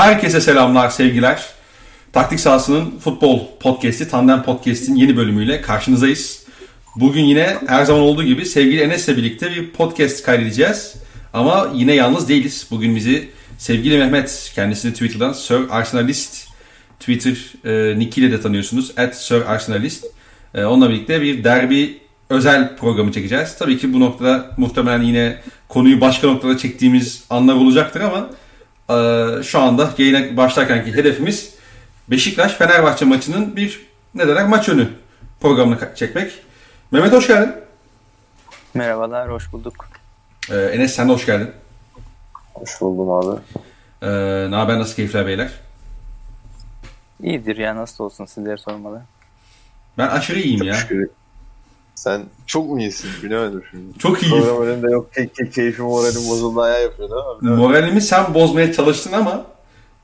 Herkese selamlar, sevgiler. Taktik sahasının futbol podcast'i, Tandem Podcast'in yeni bölümüyle karşınızdayız. Bugün yine her zaman olduğu gibi sevgili Enes'le birlikte bir podcast kaydedeceğiz. Ama yine yalnız değiliz. Bugün bizi sevgili Mehmet, kendisini Twitter'dan Sir Arsenalist, Twitter e, nick ile de tanıyorsunuz. At Sir Arsenalist. E, onunla birlikte bir derbi özel programı çekeceğiz. Tabii ki bu noktada muhtemelen yine konuyu başka noktada çektiğimiz anlar olacaktır ama şu anda yayına başlarkenki hedefimiz Beşiktaş-Fenerbahçe maçının bir ne derler maç önü programını çekmek. Mehmet hoş geldin. Merhabalar, hoş bulduk. Ee, Enes sen de hoş geldin. Hoş buldum abi. Ee, ne haber, nasıl keyifler beyler? İyidir ya, nasıl olsun sizlere sormalı. Ben aşırı iyiyim çok ya. Şükür. Sen çok mu iyisin? Bilemedim şimdi. Çok iyiyim. Program önünde yok key key keyfim moralim bozuldu ayağı yapıyor değil mi? Moralimi sen bozmaya çalıştın ama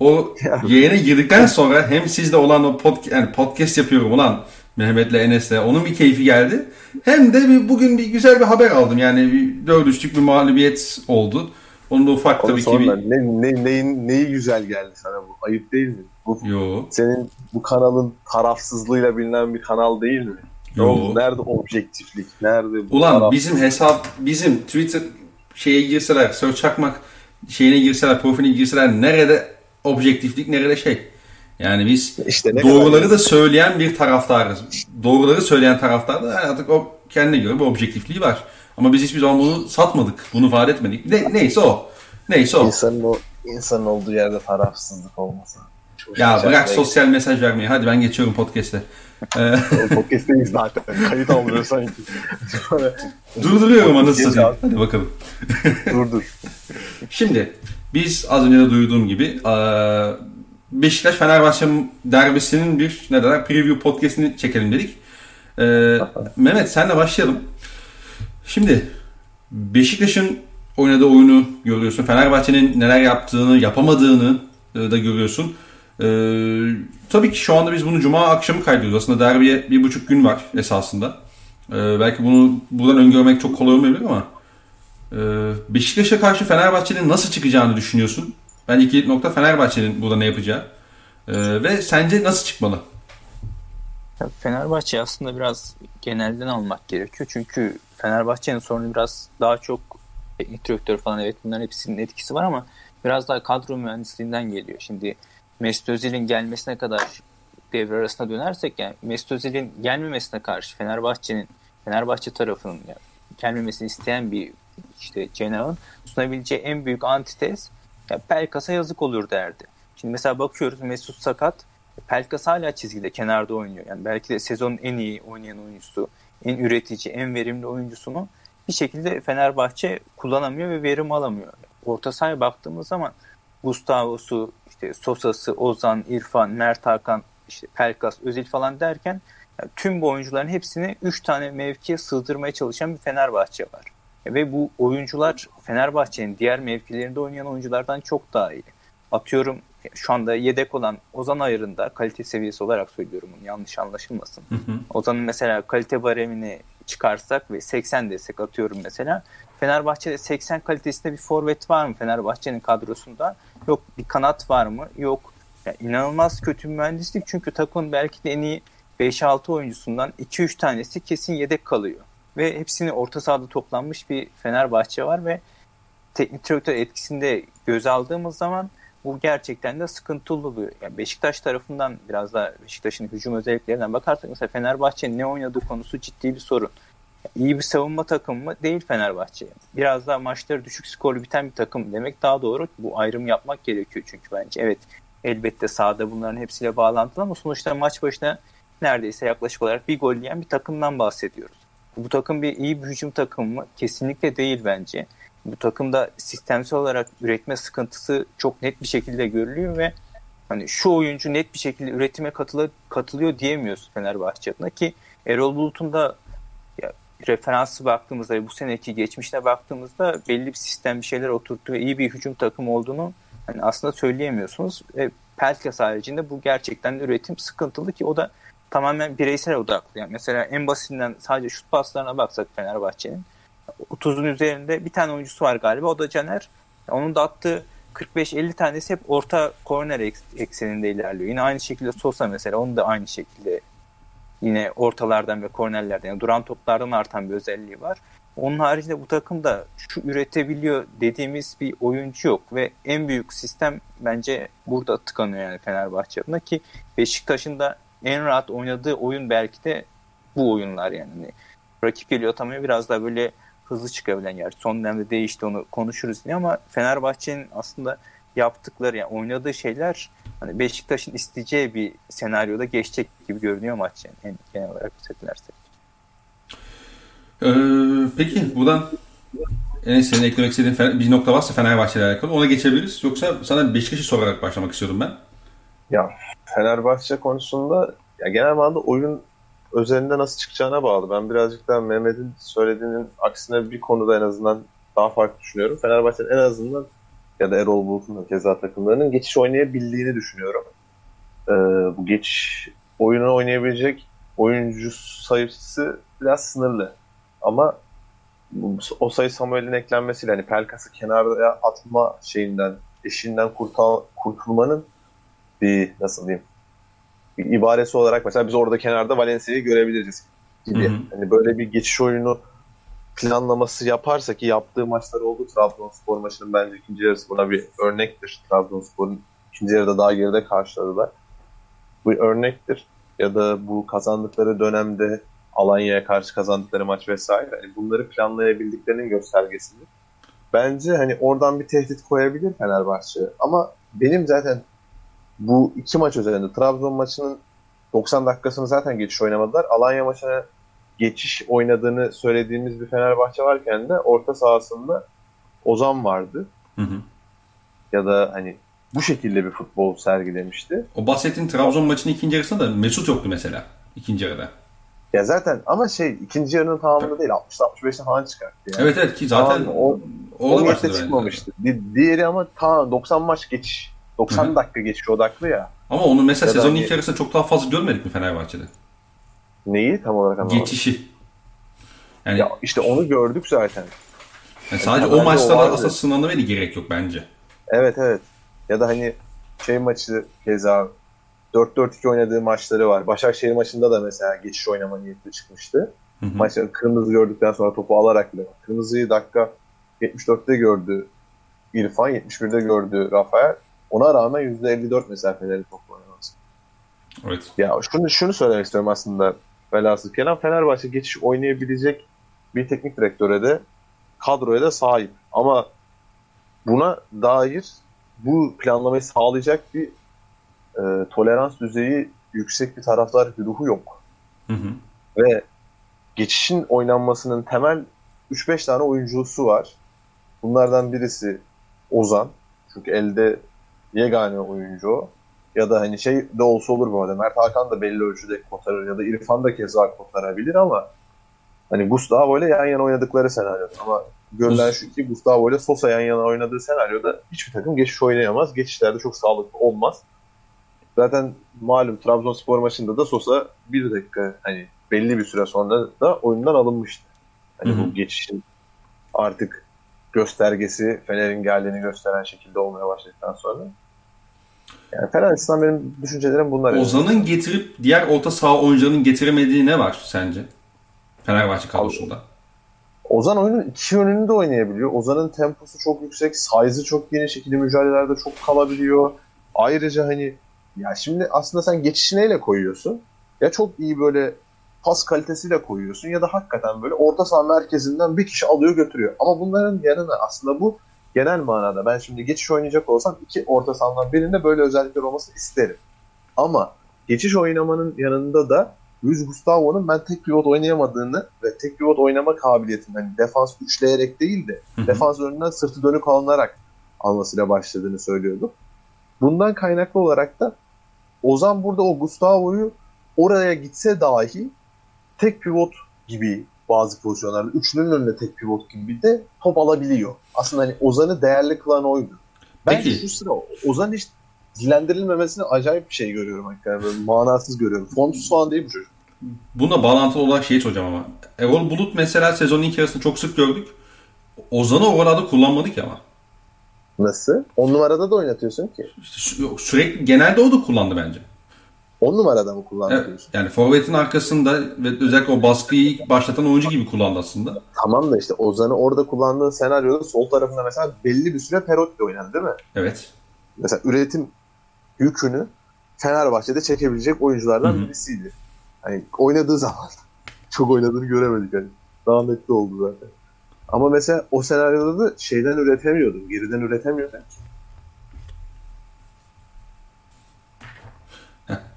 o Ya. yayına girdikten sonra hem sizde olan o pod, yani podcast yapıyorum ulan Mehmet'le Enes'le onun bir keyfi geldi. Hem de bir, bugün bir güzel bir haber aldım. Yani bir dört üçlük bir mağlubiyet oldu. Onu da ufak Onu tabii ki bir... ne, ne, neyin, neyi güzel geldi sana bu? Ayıp değil mi? Bu Yo. senin bu kanalın tarafsızlığıyla bilinen bir kanal değil mi? Yo. Oğlum, Nerede objektiflik? Nerede bu Ulan taraf- bizim hesap bizim Twitter şeye girseler, Search Çakmak şeyine girseler, profiline girseler nerede objektiflik, nerede şey. Yani biz işte doğruları kadar da söyleyen bir taraftarız. Doğruları söyleyen taraftar da artık o kendine göre bir objektifliği var. Ama biz hiçbir zaman bunu satmadık. Bunu vaat etmedik. Ne, neyse o. Neyse o. insanın o insanın olduğu yerde tarafsızlık olmasa. Çok Ya bırak sosyal mesaj vermeyi. Hadi ben geçiyorum podcast'e. Ee, Podcast'teyiz zaten. Kayıt almıyor sanki. Durduruyorum anasını satayım. Hadi bakalım. dur dur. Şimdi biz az önce de duyduğum gibi eee, Beşiktaş-Fenerbahçe derbisinin bir ne derler preview podcastini çekelim dedik. Eee, Mehmet senle başlayalım. Şimdi Beşiktaş'ın oynadığı oyunu görüyorsun. Fenerbahçe'nin neler yaptığını, yapamadığını e, da görüyorsun. Eee, tabii ki şu anda biz bunu Cuma akşamı kaydediyoruz. Aslında derbiye bir buçuk gün var esasında. Eee, belki bunu buradan öngörmek çok kolay olmayabilir ama ee, Beşiktaş'a karşı Fenerbahçe'nin nasıl çıkacağını düşünüyorsun? Bence kilit nokta Fenerbahçe'nin burada ne yapacağı. Ee, ve sence nasıl çıkmalı? Fenerbahçe aslında biraz genelden almak gerekiyor. Çünkü Fenerbahçe'nin sorunu biraz daha çok teknik direktör falan evet bunların hepsinin etkisi var ama biraz daha kadro mühendisliğinden geliyor. Şimdi Mesut Özil'in gelmesine kadar devre arasına dönersek yani Mesut Özil'in gelmemesine karşı Fenerbahçe'nin Fenerbahçe tarafının yani gelmemesini isteyen bir işte Cenah'ın sunabileceği en büyük antitez ya Pelkas'a yazık olur derdi. Şimdi mesela bakıyoruz Mesut sakat. Pelkas hala çizgide kenarda oynuyor. Yani belki de sezonun en iyi oynayan oyuncusu, en üretici, en verimli oyuncusunu bir şekilde Fenerbahçe kullanamıyor ve verim alamıyor. Orta sahaya baktığımız zaman Gustavo'su, işte Sosa'sı, Ozan, İrfan, Mert Hakan, işte Pelkas, Özil falan derken yani tüm bu oyuncuların hepsini 3 tane mevkiye sığdırmaya çalışan bir Fenerbahçe var. Ve bu oyuncular Fenerbahçe'nin diğer mevkilerinde oynayan oyunculardan çok daha iyi. Atıyorum şu anda yedek olan Ozan ayarında kalite seviyesi olarak söylüyorum bunu yanlış anlaşılmasın. Ozan'ın mesela kalite baremini çıkarsak ve 80 desek atıyorum mesela. Fenerbahçe'de 80 kalitesinde bir forvet var mı Fenerbahçe'nin kadrosunda? Yok. Bir kanat var mı? Yok. Yani inanılmaz kötü mühendislik çünkü takımın belki de en iyi 5-6 oyuncusundan 2-3 tanesi kesin yedek kalıyor. Ve hepsini orta sahada toplanmış bir Fenerbahçe var ve teknik direktör etkisinde göz aldığımız zaman bu gerçekten de sıkıntılı oluyor. Yani Beşiktaş tarafından biraz da Beşiktaş'ın hücum özelliklerinden bakarsak mesela Fenerbahçe'nin ne oynadığı konusu ciddi bir sorun. İyi bir savunma takımı mı? Değil Fenerbahçe. Biraz daha maçları düşük skorlu biten bir takım demek daha doğru. Bu ayrım yapmak gerekiyor çünkü bence. Evet elbette sahada bunların hepsiyle bağlantılı ama sonuçta maç başına neredeyse yaklaşık olarak bir gol yiyen bir takımdan bahsediyoruz. Bu takım bir iyi bir hücum takımı mı? Kesinlikle değil bence. Bu takımda sistemsel olarak üretme sıkıntısı çok net bir şekilde görülüyor ve hani şu oyuncu net bir şekilde üretime katılı, katılıyor diyemiyoruz Fenerbahçe adına ki Erol Bulut'un da referansı baktığımızda bu seneki geçmişte baktığımızda belli bir sistem bir şeyler oturttuğu iyi bir hücum takımı olduğunu hani aslında söyleyemiyorsunuz. E, Pelkas haricinde bu gerçekten üretim sıkıntılı ki o da tamamen bireysel odaklı. Yani mesela en basitinden sadece şut paslarına baksak Fenerbahçe'nin 30'un üzerinde bir tane oyuncusu var galiba o da Caner. Onun da attığı 45-50 tanesi hep orta korner ekseninde ilerliyor. Yine aynı şekilde Sosa mesela onu da aynı şekilde yine ortalardan ve kornerlerden yani duran toplardan artan bir özelliği var. Onun haricinde bu takımda şu üretebiliyor dediğimiz bir oyuncu yok ve en büyük sistem bence burada tıkanıyor yani Fenerbahçe adına ki Beşiktaş'ın da en rahat oynadığı oyun belki de bu oyunlar yani. Hani rakip geliyor atamaya biraz daha böyle hızlı çıkabilen yer. Son dönemde değişti onu konuşuruz diye ama Fenerbahçe'nin aslında yaptıkları yani oynadığı şeyler hani Beşiktaş'ın isteyeceği bir senaryoda geçecek gibi görünüyor maç yani en genel olarak özetlersek. Ee, peki buradan en senin eklemek istediğin bir nokta varsa Fenerbahçe ile alakalı ona geçebiliriz. Yoksa sana Beşiktaş'ı sorarak başlamak istiyordum ben. Ya Fenerbahçe konusunda ya genel manada oyun özelinde nasıl çıkacağına bağlı. Ben birazcık daha Mehmet'in söylediğinin aksine bir konuda en azından daha farklı düşünüyorum. Fenerbahçe'nin en azından ya da Erol Bulut'un da keza takımlarının geçiş oynayabildiğini düşünüyorum. Ee, bu geçiş oyunu oynayabilecek oyuncu sayısı biraz sınırlı. Ama o sayı Samuel'in eklenmesiyle hani Pelkas'ı kenarda atma şeyinden, eşinden kurtul kurtulmanın bir nasıl diyeyim bir ibaresi olarak mesela biz orada kenarda Valencia'yı görebiliriz gibi. Hı hı. Hani böyle bir geçiş oyunu planlaması yaparsa ki yaptığı maçlar oldu. Trabzonspor maçının bence ikinci yarısı buna bir örnektir. Trabzonspor'un ikinci yarıda daha geride karşıladılar. Bu örnektir. Ya da bu kazandıkları dönemde Alanya'ya karşı kazandıkları maç vesaire. Hani bunları planlayabildiklerinin göstergesidir. Bence hani oradan bir tehdit koyabilir Fenerbahçe. Ama benim zaten bu iki maç üzerinde Trabzon maçının 90 dakikasını zaten geçiş oynamadılar. Alanya maçına geçiş oynadığını söylediğimiz bir Fenerbahçe varken de orta sahasında Ozan vardı. Hı hı. Ya da hani bu şekilde bir futbol sergilemişti. O bahsettiğin Trabzon maçının ikinci yarısında da Mesut yoktu mesela ikinci yarıda. Ya zaten ama şey ikinci yarının tamamında değil 60 65'te falan çıkarttı yani. Evet evet ki zaten tamam, o, o, o çıkmamıştı. Di- diğeri ama ta 90 maç geçiş 90 Hı-hı. dakika geçiş odaklı ya. Ama onu mesela ya sezonun hani... ilk yarısında çok daha fazla görmedik mi Fenerbahçe'de? Neyi tam olarak anlamadım. Geçişi. Yani, ya işte onu gördük zaten. Yani sadece yani o maçlara asla sınanmaya gerek yok bence. Evet evet. Ya da hani şey maçı keza 4-4-2 oynadığı maçları var. Başakşehir maçında da mesela geçiş oynama niyetli çıkmıştı. Hı Maç kırmızı gördükten sonra topu alarak bile. Kırmızıyı dakika 74'te gördü İrfan, 71'de gördü Rafael. Ona rağmen %54 mesafeleri topla oynaması. Evet. Ya şunu, şunu söylemek istiyorum aslında velhasıl kelam. Fenerbahçe geçiş oynayabilecek bir teknik direktöre de kadroya da sahip. Ama buna dair bu planlamayı sağlayacak bir e, tolerans düzeyi yüksek bir taraftar ruhu yok. Hı hı. Ve geçişin oynanmasının temel 3-5 tane oyuncusu var. Bunlardan birisi Ozan. Çünkü elde yegane oyuncu o. Ya da hani şey de olsa olur bu arada. Mert Hakan da belli ölçüde kotarır ya da İrfan da keza kotarabilir ama hani Gustavo ile yan yana oynadıkları senaryo. Ama görülen şu ki Gustavo ile Sosa yan yana oynadığı senaryoda hiçbir takım geçiş oynayamaz. Geçişlerde çok sağlıklı olmaz. Zaten malum Trabzonspor maçında da Sosa bir dakika hani belli bir süre sonra da oyundan alınmıştı. Hani Hı-hı. bu geçişin artık göstergesi Fener'in geldiğini gösteren şekilde olmaya başladıktan sonra. Yani Fener açısından benim düşüncelerim bunlar. Ozan'ın getirip diğer orta saha oyuncularının getiremediği ne var sence? Fenerbahçe kadrosunda. Ozan oyunun iki yönünü de oynayabiliyor. Ozan'ın temposu çok yüksek, size'ı çok geniş, ikili mücadelelerde çok kalabiliyor. Ayrıca hani ya şimdi aslında sen geçişi neyle koyuyorsun? Ya çok iyi böyle pas kalitesiyle koyuyorsun ya da hakikaten böyle orta saha merkezinden bir kişi alıyor götürüyor. Ama bunların yanına aslında bu genel manada ben şimdi geçiş oynayacak olsam iki orta sahadan birinde böyle özellikler olması isterim. Ama geçiş oynamanın yanında da Luis Gustavo'nun ben tek pivot oynayamadığını ve tek pivot oynama kabiliyetini hani defans üçleyerek değil de defans önünden sırtı dönük alınarak almasıyla başladığını söylüyordum. Bundan kaynaklı olarak da Ozan burada o Gustavo'yu oraya gitse dahi tek pivot gibi bazı pozisyonlarda üçlünün önünde tek pivot gibi de top alabiliyor. Aslında hani Ozan'ı değerli kılan oydu. Ben Peki. şu sıra Ozan hiç dilendirilmemesini acayip bir şey görüyorum. Yani böyle manasız görüyorum. Formsuz falan değil bu çocuk. Buna bağlantılı olarak şey soracağım ama. Erol Bulut mesela sezonun ilk yarısını çok sık gördük. Ozan'ı o kadar kullanmadık ama. Nasıl? 10 numarada da oynatıyorsun ki. İşte sü- sürekli genelde o da kullandı bence. 10 numarada mı kullandı Evet, diyorsun? yani forvetin arkasında ve özellikle o baskıyı ilk başlatan oyuncu gibi kullandı aslında. Tamam da işte Ozan'ı orada kullandığı senaryoda sol tarafında mesela belli bir süre Perotti oynadı değil mi? Evet. Mesela üretim yükünü Fenerbahçe'de çekebilecek oyunculardan Hı hı. birisiydi. Hani oynadığı zaman çok oynadığını göremedik hani. Rahmetli oldu zaten. Ama mesela o senaryoda da şeyden üretemiyordun. Geriden üretemiyordun.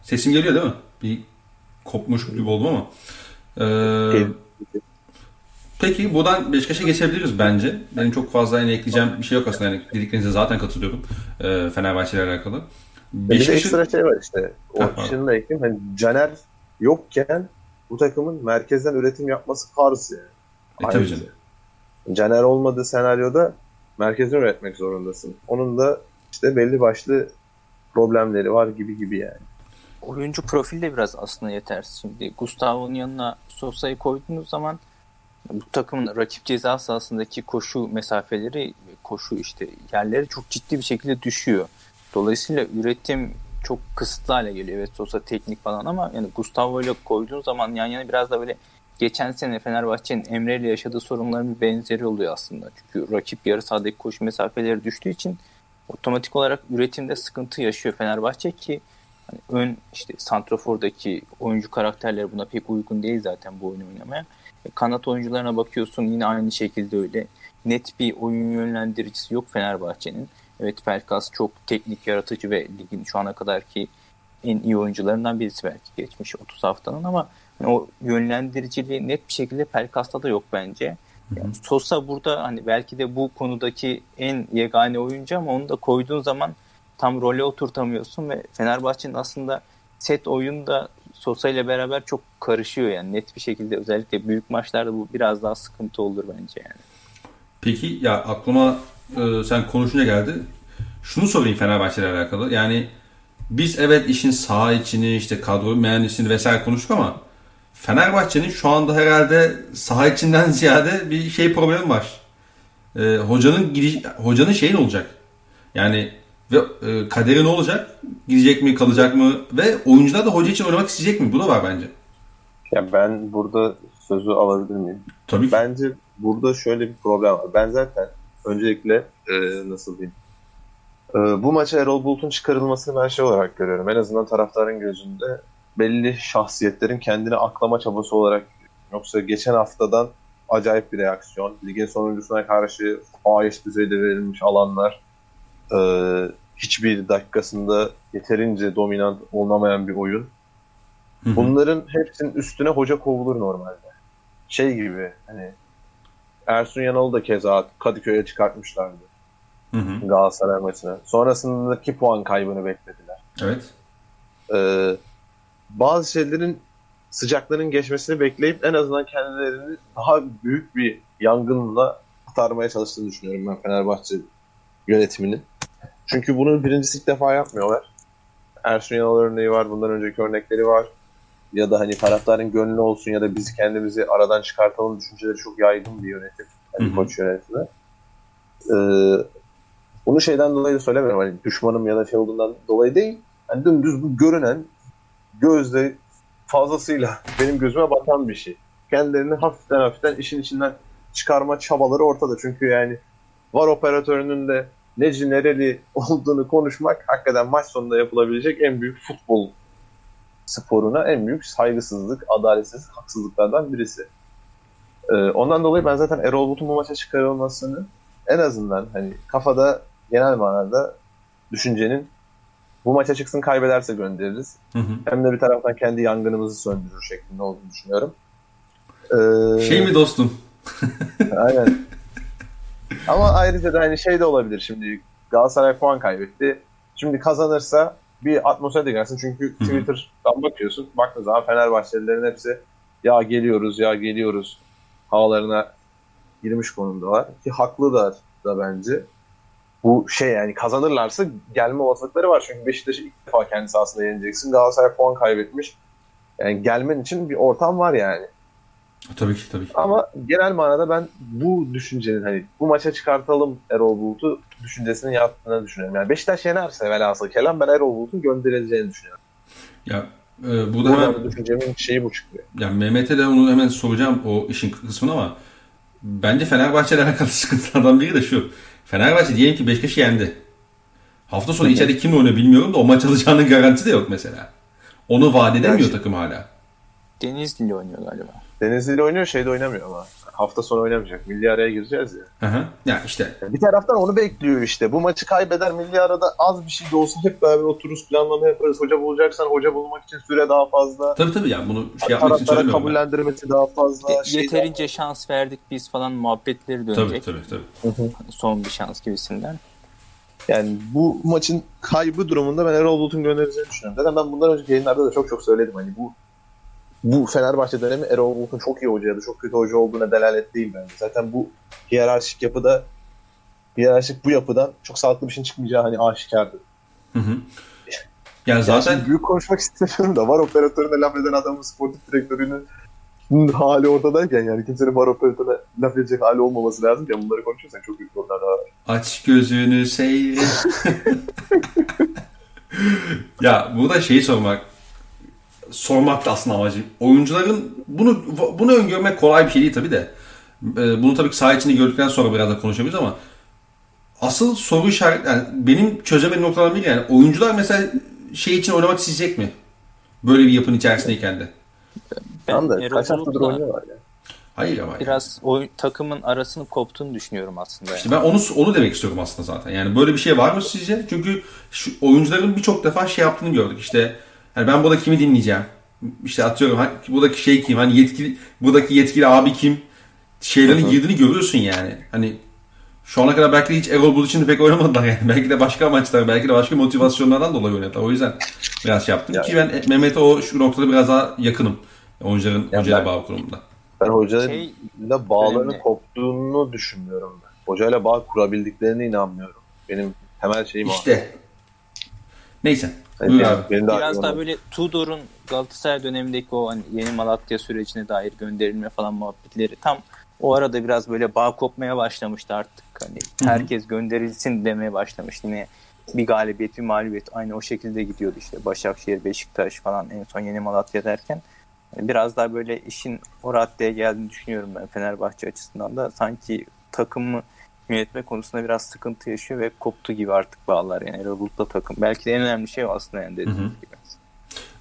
Sesim geliyor değil mi? Bir kopmuş gibi oldum ama. Ee, peki buradan Beşiktaş'a geçebiliriz bence. Benim çok fazla yani ekleyeceğim bir şey yok aslında. Yani dediklerinize zaten katılıyorum. Ee, Fenerbahçe ile alakalı. Bir de Beşiktaş'ın ekstra şey var işte. O şunu da ekleyeyim. Hani Caner yokken bu takımın merkezden üretim yapması farz yani. E, tabii canım. Caner olmadığı senaryoda merkezden üretmek zorundasın. Onun da işte belli başlı problemleri var gibi gibi yani. Oyuncu profili de biraz aslında yetersiz. Şimdi Gustavo'nun yanına Sosa'yı koyduğunuz zaman bu takımın rakip ceza sahasındaki koşu mesafeleri, koşu işte yerleri çok ciddi bir şekilde düşüyor. Dolayısıyla üretim çok kısıtlı hale geliyor. Evet Sosa teknik falan ama yani Gustavo ile koyduğun zaman yan yana biraz da böyle geçen sene Fenerbahçe'nin Emre ile yaşadığı sorunların bir benzeri oluyor aslında. Çünkü rakip yarı sahadaki koşu mesafeleri düştüğü için otomatik olarak üretimde sıkıntı yaşıyor Fenerbahçe ki hani ön işte santrafordaki oyuncu karakterleri buna pek uygun değil zaten bu oyunu oynamaya. E, Kanat oyuncularına bakıyorsun yine aynı şekilde öyle. Net bir oyun yönlendiricisi yok Fenerbahçe'nin. Evet Pelkas çok teknik, yaratıcı ve ligin şu ana kadarki en iyi oyuncularından birisi belki geçmiş 30 haftanın ama hani o yönlendiriciliği net bir şekilde Pelkas'ta da yok bence. Yani Sosa burada hani belki de bu konudaki en yegane oyuncu ama onu da koyduğun zaman tam role oturtamıyorsun ve Fenerbahçe'nin aslında set oyunda Sosa ile beraber çok karışıyor yani net bir şekilde özellikle büyük maçlarda bu biraz daha sıkıntı olur bence yani. Peki ya aklıma e, sen konuşunca geldi. Şunu sorayım Fenerbahçe ile alakalı. Yani biz evet işin saha içini işte kadro mühendisini vesaire konuştuk ama Fenerbahçe'nin şu anda herhalde saha içinden ziyade bir şey problemi var. E, hocanın gidiş, hocanın şeyi ne olacak? Yani ve e, kaderi ne olacak? Gidecek mi, kalacak mı? Ve oyuncular da hoca için oynamak isteyecek mi? Bu da var bence. Ya ben burada sözü alabilir miyim? Tabii ki. Bence burada şöyle bir problem var. Ben zaten öncelikle e, nasıl diyeyim e, bu maça Erol Bulut'un çıkarılmasını ben şey olarak görüyorum. En azından taraftarın gözünde belli şahsiyetlerin kendini aklama çabası olarak yoksa geçen haftadan acayip bir reaksiyon. Ligin sonuncusuna karşı fahiş düzeyde verilmiş alanlar e, hiçbir dakikasında yeterince dominant olamayan bir oyun. Bunların hepsinin üstüne hoca kovulur normalde. Şey gibi hani Ersun Yanal'ı da keza Kadıköy'e çıkartmışlardı Hı hı. Galatasaray maçına. Sonrasındaki puan kaybını beklediler. Evet. Ee, bazı şeylerin sıcaklığının geçmesini bekleyip en azından kendilerini daha büyük bir yangınla kurtarmaya çalıştığını düşünüyorum ben Fenerbahçe yönetiminin. Çünkü bunu birincisi ilk defa yapmıyorlar. Ersun Yanal örneği var, bundan önceki örnekleri var. Ya da hani taraftarın gönlü olsun ya da biz kendimizi aradan çıkartalım düşünceleri çok yaygın bir yönetim. Hani koç yönetimi. Ee, bunu şeyden dolayı da söylemiyorum. Hani düşmanım ya da şey olduğundan dolayı değil. Hani dümdüz bu görünen gözle fazlasıyla benim gözüme batan bir şey. Kendilerini hafiften hafiften işin içinden çıkarma çabaları ortada. Çünkü yani var operatörünün de neci nereli olduğunu konuşmak hakikaten maç sonunda yapılabilecek en büyük futbol sporuna en büyük saygısızlık, adaletsizlik, haksızlıklardan birisi. Ee, ondan dolayı ben zaten Erol Bulut'un bu maça çıkarılmasını en azından hani kafada genel manada düşüncenin bu maça çıksın kaybederse göndeririz. Hı hı. Hem de bir taraftan kendi yangınımızı söndürür şeklinde olduğunu düşünüyorum. Ee, Şey mi dostum? Aynen. Ama ayrıca da hani şey de olabilir şimdi Galatasaray puan kaybetti. Şimdi kazanırsa bir atmosfer de gelsin. Çünkü. Twitter'dan bakıyorsun. Baktığın zaman Fenerbahçelilerin hepsi ya geliyoruz ya geliyoruz havalarına girmiş konumdalar. Ki haklı da, da bence. Bu şey yani kazanırlarsa gelme olasılıkları var. Çünkü Beşiktaş'ı ilk defa kendi sahasında yeneceksin. Galatasaray puan kaybetmiş. Yani gelmen için bir ortam var yani. Tabii ki tabii ki. Ama genel manada ben bu düşüncenin hani bu maça çıkartalım Erol Bulut'u düşüncesinin yaptığını düşünüyorum. Yani Beşiktaş yenerse velhasıl kelam ben Erol Bulut'un gönderileceğini düşünüyorum. Ya e, burada hemen Burada düşüncemin şeyi bu çıkıyor. yani Mehmet'e de onu hemen soracağım o işin kısmını ama bence Fenerbahçe'yle alakalı sıkıntılardan biri de şu. Fenerbahçe diyelim ki Beşiktaş'ı yendi. Hafta sonu içeride kimle oynuyor bilmiyorum da o maç alacağının garantisi de yok mesela. Onu vaat edemiyor takım hala. Denizli ile oynuyor galiba. Denizli ile oynuyor şeyde oynamıyor ama. Hafta sonu oynamayacak. Milli araya gireceğiz ya. Hı hı. Ya işte Bir taraftan onu bekliyor işte. Bu maçı kaybeder milli arada az bir şey de olsa hep beraber otururuz planlama yaparız. Hoca bulacaksan hoca bulmak için süre daha fazla. tabii tabii yani bunu şey yapmak için söylemiyorum ben. kabullendirmesi daha fazla. De- şey yeterince şans verdik biz falan muhabbetleri Tabii dönecek. tabii tabii. daha- Hı hı. Son bir şans gibisinden. Yani bu maçın kaybı durumunda ben Erol Bulut'un gönderileceğini düşünüyorum. Zaten ben bundan önceki yayınlarda da çok çok söyledim. Hani bu bu Fenerbahçe dönemi Erol Bulut'un çok iyi hoca ya da çok kötü hoca olduğuna delalet değil bence. Zaten bu hiyerarşik yapıda hiyerarşik bu yapıdan çok sağlıklı bir şeyin çıkmayacağı hani aşikardı. Hı hı. Yani Zaten zaten büyük konuşmak istemiyorum da var operatörüne laf eden adamın sportif direktörünün hali ortadayken yani kimsenin var operatörüne laf edecek hali olmaması lazım ya bunları konuşuyorsan çok büyük konular var. aç gözünü seyret. ya burada şeyi sormak sormak da aslında amacım. Oyuncuların bunu bunu öngörmek kolay bir şey değil tabii de. Ee, Bunu tabii ki saha içinde gördükten sonra biraz da konuşabiliriz ama asıl soru işaret yani benim çözemediğim noktalardan biri yani oyuncular mesela şey için oynamak isteyecek mi? Böyle bir yapının içerisindeyken de. Ben Erol kaç haftadır oynuyorlar ya. Hayır ama. yani. biraz oyun, takımın arasını koptuğunu düşünüyorum aslında. İşte ben onu onu demek istiyorum aslında zaten. Yani böyle bir şey var mı sizce? Çünkü şu oyuncuların birçok defa şey yaptığını gördük. İşte hani ben burada kimi dinleyeceğim? İşte atıyorum hani buradaki şey kim? Hani yetkili buradaki yetkili abi kim? Şeylerin Hı hı. girdiğini görüyorsun yani. Hani şu ana kadar belki hiç Erol Bulut için de pek oynamadılar yani. Belki de başka amaçlar, belki de başka motivasyonlardan dolayı oynadılar. O yüzden biraz şey yaptım Ya. ki ben Mehmet'e o şu noktada biraz daha yakınım. Oyuncuların Ya hocayla ben- bağ kurumunda. Ben hocayla Şey, bağlarının önemli. koptuğunu düşünmüyorum ben. Hocayla bağ kurabildiklerine inanmıyorum. Benim temel şeyim o. İşte. Neyse. Yani Buyur abi. benim Biraz daha böyle Tudor'un Galatasaray dönemindeki o hani yeni Malatya sürecine dair gönderilme falan muhabbetleri tam o arada biraz böyle bağ kopmaya başlamıştı artık. Hani herkes gönderilsin demeye başlamıştı. Yine bir galibiyet bir mağlubiyet aynı o şekilde gidiyordu işte Başakşehir, Beşiktaş falan en son yeni Malatya derken yani biraz daha böyle işin o raddeye geldiğini düşünüyorum ben Fenerbahçe açısından da sanki takımı yönetme konusunda biraz sıkıntı yaşıyor ve koptu gibi artık bağlar yani Erol Bulut'la takım. Belki de en önemli şey o aslında yani dediğiniz Hı hı. gibi.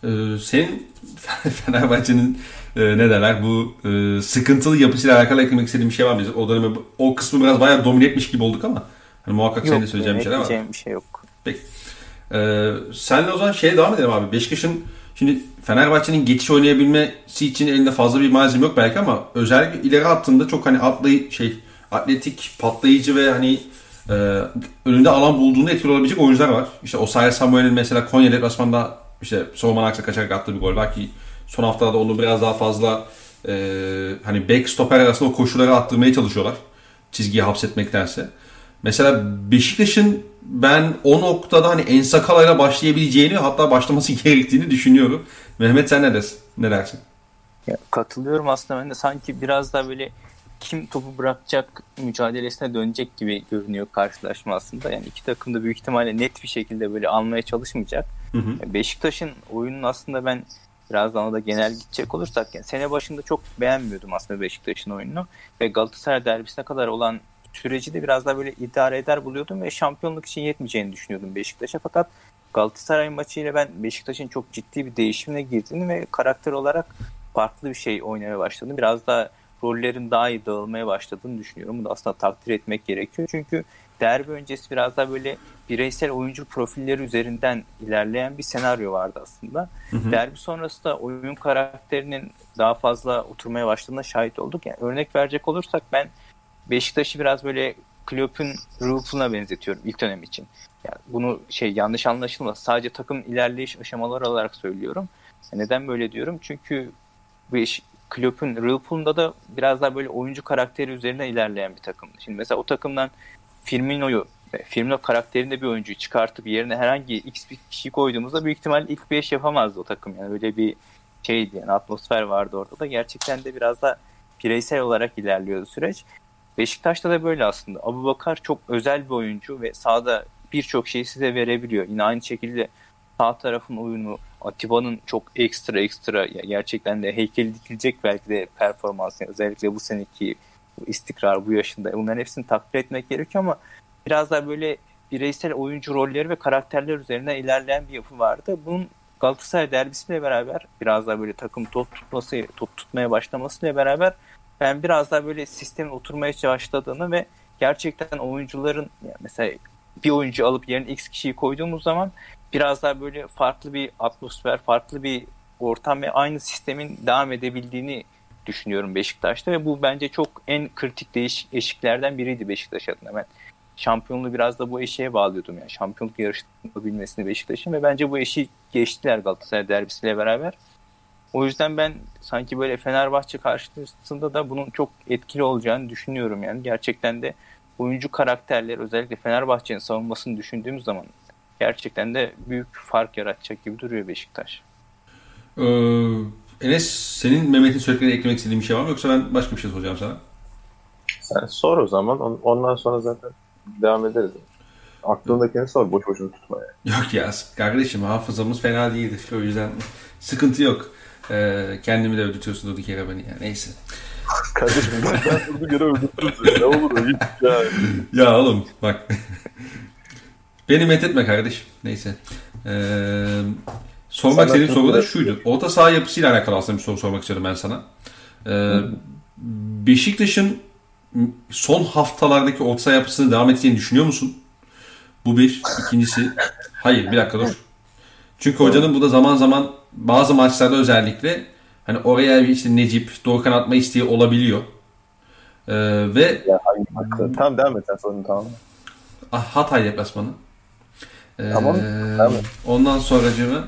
Ee, senin Fenerbahçe'nin e, ne derler bu e, sıkıntılı yapısıyla alakalı eklemek istediğin bir şey var mı? O dönemi o kısmı biraz bayağı domine etmiş gibi olduk ama hani muhakkak senin de söyleyeceğin bir şeyler var. ekleyeceğim bir şey yok. Ee, senle o zaman şeye devam edelim abi. Beşiktaş'ın şimdi Fenerbahçe'nin geçiş oynayabilmesi için elinde fazla bir malzeme yok belki ama özellikle ileri hattında çok hani atlay şey atletik, patlayıcı ve hani e, önünde alan bulduğunda etkili olabilecek oyuncular var. İşte Osayi Samuel'in mesela Konya deplasmanda işte Soğuman Aksa kaçarak attığı bir gol var ki son haftalarda onu biraz daha fazla e, hani back stoper arasında o koşuları attırmaya çalışıyorlar. Çizgiyi hapsetmektense. Mesela Beşiktaş'ın ben o noktada hani Ensakala'yla başlayabileceğini hatta başlaması gerektiğini düşünüyorum. Mehmet sen ne dersin? Ne dersin? Ya, katılıyorum aslında ben de sanki biraz daha böyle kim topu bırakacak mücadelesine dönecek gibi görünüyor karşılaşma aslında. Yani iki takım da büyük ihtimalle net bir şekilde böyle almaya çalışmayacak. Hı hı. Beşiktaş'ın oyunun aslında ben biraz daha da genel gidecek olursak yani sene başında çok beğenmiyordum aslında Beşiktaş'ın oyununu ve Galatasaray derbisine kadar olan süreci de biraz daha böyle idare eder buluyordum ve şampiyonluk için yetmeyeceğini düşünüyordum Beşiktaş'a fakat Galatasaray maçıyla ben Beşiktaş'ın çok ciddi bir değişimine girdiğini ve karakter olarak farklı bir şey oynamaya başladığını biraz daha rollerin daha iyi dağılmaya başladığını düşünüyorum. Bunu da aslında takdir etmek gerekiyor. Çünkü derbi öncesi biraz daha böyle bireysel oyuncu profilleri üzerinden ilerleyen bir senaryo vardı aslında. Hı hı. Derbi sonrası da oyun karakterinin daha fazla oturmaya başladığına şahit olduk. Yani örnek verecek olursak ben Beşiktaş'ı biraz böyle Klopp'un ruhuna benzetiyorum ilk dönem için. Yani bunu şey yanlış anlaşılmaz. Sadece takım ilerleyiş aşamaları olarak söylüyorum. Neden böyle diyorum? Çünkü Beş, Klopp'un Liverpool'da da biraz daha böyle oyuncu karakteri üzerine ilerleyen bir takım. Şimdi mesela o takımdan Firmino'yu Firmino karakterinde bir oyuncuyu çıkartıp yerine herhangi X bir kişi koyduğumuzda büyük ihtimalle ilk 5 yapamazdı o takım. Yani öyle bir şeydi yani atmosfer vardı orada da. Gerçekten de biraz da bireysel olarak ilerliyordu süreç. Beşiktaş'ta da böyle aslında. Abu Bakar çok özel bir oyuncu ve sahada birçok şeyi size verebiliyor. Yine aynı şekilde sağ tarafın oyunu Atiba'nın çok ekstra ekstra gerçekten de heykeli dikilecek belki de performansı. Özellikle bu seneki istikrar bu yaşında bunların hepsini takdir etmek gerekiyor ama biraz daha böyle bireysel oyuncu rolleri ve karakterler üzerine ilerleyen bir yapı vardı. Bunun Galatasaray derbisiyle beraber biraz daha böyle takım top tutması, top tutmaya başlamasıyla beraber ben biraz daha böyle sistemin oturmaya başladığını ve gerçekten oyuncuların yani mesela bir oyuncu alıp yerine X kişiyi koyduğumuz zaman biraz daha böyle farklı bir atmosfer, farklı bir ortam ve aynı sistemin devam edebildiğini düşünüyorum Beşiktaş'ta ve bu bence çok en kritik değişik eşiklerden biriydi Beşiktaş adına. Ben şampiyonluğu biraz da bu eşiğe bağlıyordum yani şampiyonluk yarışabilmesini Beşiktaş'ın ve bence bu eşiği geçtiler Galatasaray derbisiyle beraber. O yüzden ben sanki böyle Fenerbahçe karşısında da bunun çok etkili olacağını düşünüyorum yani. Gerçekten de oyuncu karakterleri özellikle Fenerbahçe'nin savunmasını düşündüğümüz zaman gerçekten de büyük fark yaratacak gibi duruyor Beşiktaş. Ee, Enes senin Mehmet'in söylediklerine eklemek istediğin bir şey var mı yoksa ben başka bir şey soracağım sana? Sen sor o zaman. Ondan sonra zaten devam ederiz. Aklındakini sor. Boş boşuna tutma yani. Yok ya kardeşim hafızamız fena değildir. O yüzden sıkıntı yok. Ee, kendimi de öldürtüyorsun durduk yere beni. Yani. Neyse. Kardeşim ben, durduk yere öldürtürüm Ne olur öyle ya. ya oğlum bak. Beni methetme kardeşim. Neyse. Ee, sormak istediğim soru da şuydu. Orta saha yapısıyla alakalı aslında bir soru sormak istiyorum ben sana. Ee, Beşiktaş'ın son haftalardaki orta saha yapısını devam edeceğini düşünüyor musun? Bu bir. İkincisi hayır bir dakika dur. Çünkü hocanın bu da zaman zaman bazı maçlarda özellikle hani oraya işte Necip, Doğukan atma isteği olabiliyor. Ee, ve ya, tamam devam et sen sorunu tamam. Ah, Hatay deplasmanı. Ee, tamam. Ondan sonracığımı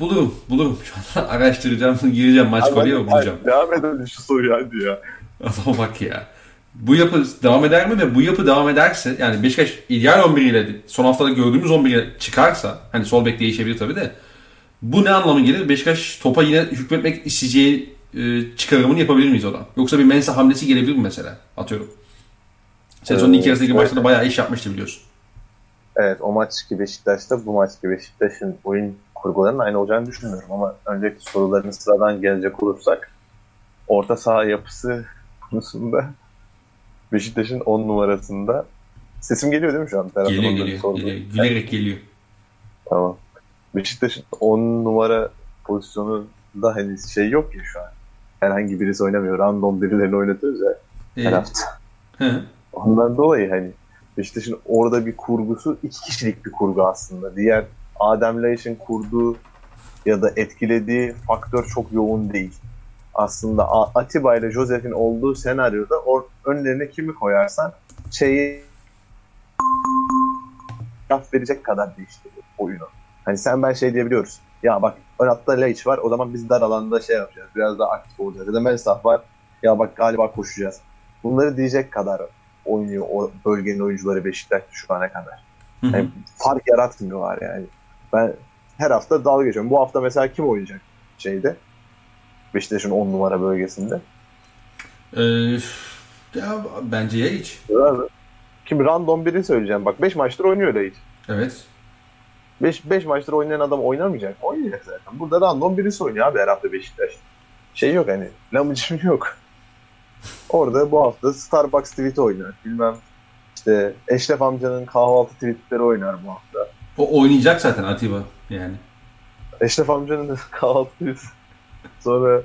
bulurum, bulurum. Şu an araştıracağım, gireceğim maç kolye bulacağım. Devam edelim şu soruyu hadi ya. Ama bak ya. Bu yapı devam eder mi ve bu yapı devam ederse yani Beşiktaş ideal 11 ile son haftada gördüğümüz 11 ile çıkarsa hani sol bek değişebilir tabii de bu ne anlamı gelir? Beşiktaş topa yine hükmetmek isteyeceği e, çıkarımını yapabilir miyiz oradan? Yoksa bir Mensa hamlesi gelebilir mi mesela? Atıyorum. Sezonun ee, ilk yarısındaki maçta bayağı iş yapmıştı biliyorsun. Evet o maç ki Beşiktaş'ta bu maç ki Beşiktaş'ın oyun kurgularının aynı olacağını düşünmüyorum ama önceki soruların sıradan gelecek olursak orta saha yapısı konusunda Beşiktaş'ın 10 numarasında sesim geliyor değil mi şu an? Geliyor geliyor, geliyor. Gülerek geliyor. Tamam. Beşiktaş'ın 10 numara pozisyonu da hani şey yok ya şu an. Herhangi birisi oynamıyor. Random birilerini oynatıyoruz ya ee, her hafta. Hı. Ondan dolayı hani Beşiktaş'ın orada bir kurgusu iki kişilik bir kurgu aslında. Diğer Adem Laiç'in kurduğu ya da etkilediği faktör çok yoğun değil. Aslında Atiba ile Josef'in olduğu senaryoda or önlerine kimi koyarsan şeyi laf verecek kadar değiştiriyor oyunu. Hani sen ben şey diyebiliyoruz. Ya bak ön hatta Leic var o zaman biz dar alanda şey yapacağız. Biraz daha aktif olacağız. Ya da Mensah var. Ya bak galiba koşacağız. Bunları diyecek kadar oynuyor o bölgenin oyuncuları Beşiktaş şu ana kadar. Yani fark yaratmıyorlar yani. Ben her hafta dalga geçiyorum. Bu hafta mesela kim oynayacak şeyde? Beşiktaş'ın 10 numara bölgesinde. Ee, ya bence ya hiç. Kim random biri söyleyeceğim. Bak 5 maçtır oynuyor hiç. Evet. 5 5 maçtır oynayan adam oynamayacak. Oynayacak zaten. Burada random birisi oynuyor abi her hafta Beşiktaş. Şey yok hani. Lamıcım yok. Orada bu hafta Starbucks tweet'i oynar. Bilmem işte Eşref amcanın kahvaltı tweetleri oynar bu hafta. O oynayacak zaten Atiba yani. Eşref amcanın kahvaltı tweet'i. Sonra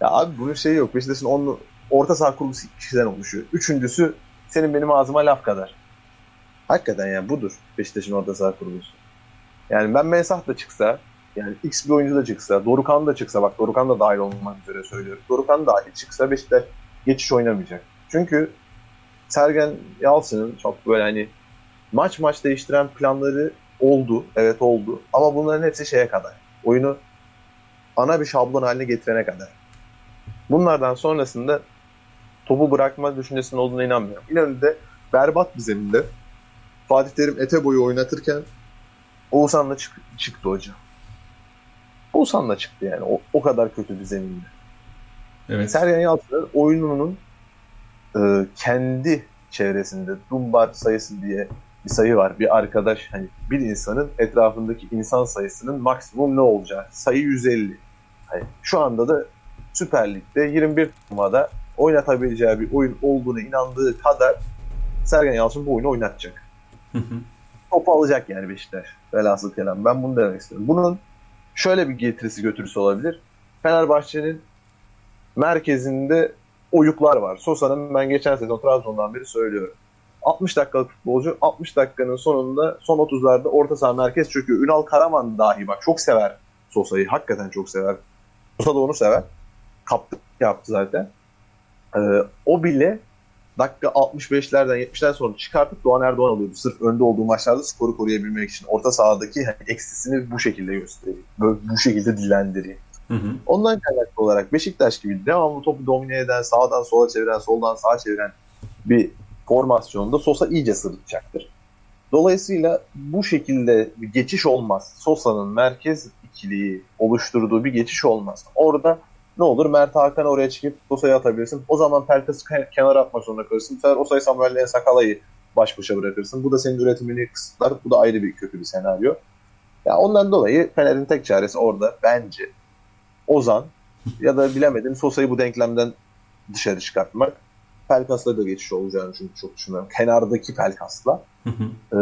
ya abi bunun şeyi yok. Beşiktaş'ın onun orta saha kurgusu iki kişiden oluşuyor. Üçüncüsü senin benim ağzıma laf kadar. Hakikaten yani budur Beşiktaş'ın orta saha kurgusu. Yani ben Mensah da çıksa, yani X bir oyuncu da çıksa, Dorukan da çıksa, bak Dorukan da dahil olmak üzere söylüyorum. Dorukan dahil çıksa Beşiktaş geçiş oynamayacak. Çünkü Sergen Yalçın'ın çok böyle hani maç maç değiştiren planları oldu. Evet oldu. Ama bunların hepsi şeye kadar. Oyunu ana bir şablon haline getirene kadar. Bunlardan sonrasında topu bırakma düşüncesinin olduğuna inanmıyorum. İnönü'de berbat bir zeminde Fatih Terim ete boyu oynatırken Oğuzhan'la çık çıktı hocam. Oğuzhan'la çıktı yani. O, o kadar kötü bir zeminde. Evet. Sergen Yalçın'ın oyununun e, kendi çevresinde Dumbar sayısı diye bir sayı var. Bir arkadaş hani bir insanın etrafındaki insan sayısının maksimum ne olacağı. Sayı 150. Hani şu anda da Süper Lig'de 21 turnuvada oynatabileceği bir oyun olduğunu inandığı kadar Sergen Yalçın bu oyunu oynatacak. Hı hı. Topu alacak yani Beşiktaş. Velhasıl kelam. Ben bunu demek istiyorum. Bunun şöyle bir getirisi götürüsü olabilir. Fenerbahçe'nin merkezinde oyuklar var. Sosa'nın ben geçen sezon Trabzon'dan beri söylüyorum. 60 dakikalık futbolcu 60 dakikanın sonunda son 30'larda orta saha merkez çöküyor. Ünal Karaman dahi bak çok sever Sosa'yı. Hakikaten çok sever. Sosa da onu sever. Kaptı yaptı zaten. Ee, o bile dakika 65'lerden 70'den sonra çıkartıp Doğan Erdoğan alıyordu. Sırf önde olduğu maçlarda skoru koruyabilmek için. Orta sahadaki hani eksisini bu şekilde gösteriyor. Böyle bu şekilde dillendiriyor. Hı hı. Ondan kaynaklı olarak Beşiktaş gibi devamlı topu domine eden, sağdan sola çeviren, soldan sağa çeviren bir formasyonda Sosa iyice sırıtacaktır. Dolayısıyla bu şekilde bir geçiş olmaz. Sosa'nın merkez ikiliği oluşturduğu bir geçiş olmaz. Orada ne olur Mert Hakan oraya çıkıp Sosa'yı atabilirsin. O zaman Pelkas'ı ke- kenara atmak zorunda kalırsın. Bu sefer Osay Samuel'le Ensakala'yı baş başa bırakırsın. Bu da senin üretimini kısıtlar. Bu da ayrı bir kötü bir senaryo. Ya ondan dolayı Fener'in tek çaresi orada bence Ozan ya da bilemedim Sosa'yı bu denklemden dışarı çıkartmak. Pelkas'la da geçiş olacağını çünkü çok düşünüyorum. Kenardaki Pelkas'la. Ee,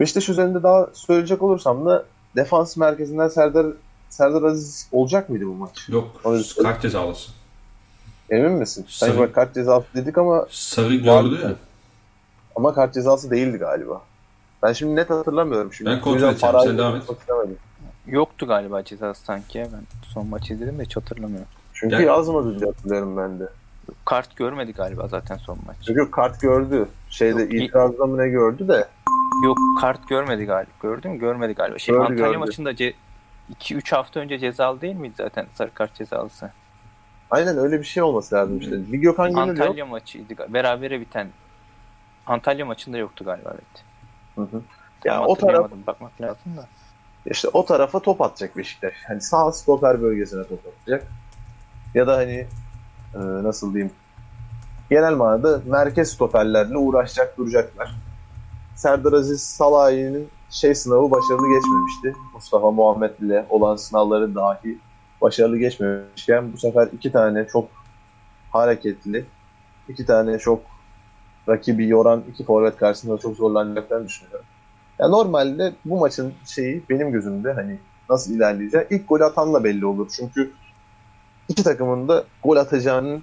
Beşiktaş üzerinde daha söyleyecek olursam da defans merkezinden Serdar Serdar Aziz olacak mıydı bu maç? Yok. Onu- Kart cezalısı. Emin misin? Sanki Sarı. bak kart cezası dedik ama Sarı gördü ya. ama kart cezası değildi galiba. Ben şimdi net hatırlamıyorum. Şimdi Ben kontrol edeceğim. parayı Sen devam et. Yoktu galiba cezası sanki. Ben son maçı izledim de hiç hatırlamıyorum. Çünkü Yani- yazmadı diye hatırlıyorum ben de. Kart görmedi galiba zaten son maç. Çünkü kart gördü. Şeyde Yok, itirazda mı ne gördü de. Yok kart görmedi galiba. Gördün mü? Görmedi galiba. Şey, Gördü, Antalya gördü. maçında 2-3 hafta önce cezalı değil miydi zaten sarı kart cezalısı? Aynen öyle bir şey olması lazım işte. Bir Gökhan Gönül yok. Antalya maçıydı. galiba. Berabere biten Antalya maçında yoktu galiba evet. Hı hı. Ya o taraf bakmak lazım da. İşte o tarafa top atacak Beşiktaş. Hani sağ stoper bölgesine top atacak. Ya da hani e, nasıl diyeyim genel manada merkez stoperlerle uğraşacak duracaklar. Serdar Aziz Salahi'nin şey sınavı başarılı geçmemişti. Mustafa Muhammed ile olan sınavları dahi başarılı geçmemişken bu sefer iki tane çok hareketli, iki tane çok rakibi yoran iki forvet karşısında çok zorlanacaklarını düşünüyorum. Ya normalde bu maçın şeyi benim gözümde hani nasıl ilerleyeceği ilk gol atanla belli olur. Çünkü iki takımın da gol atacağının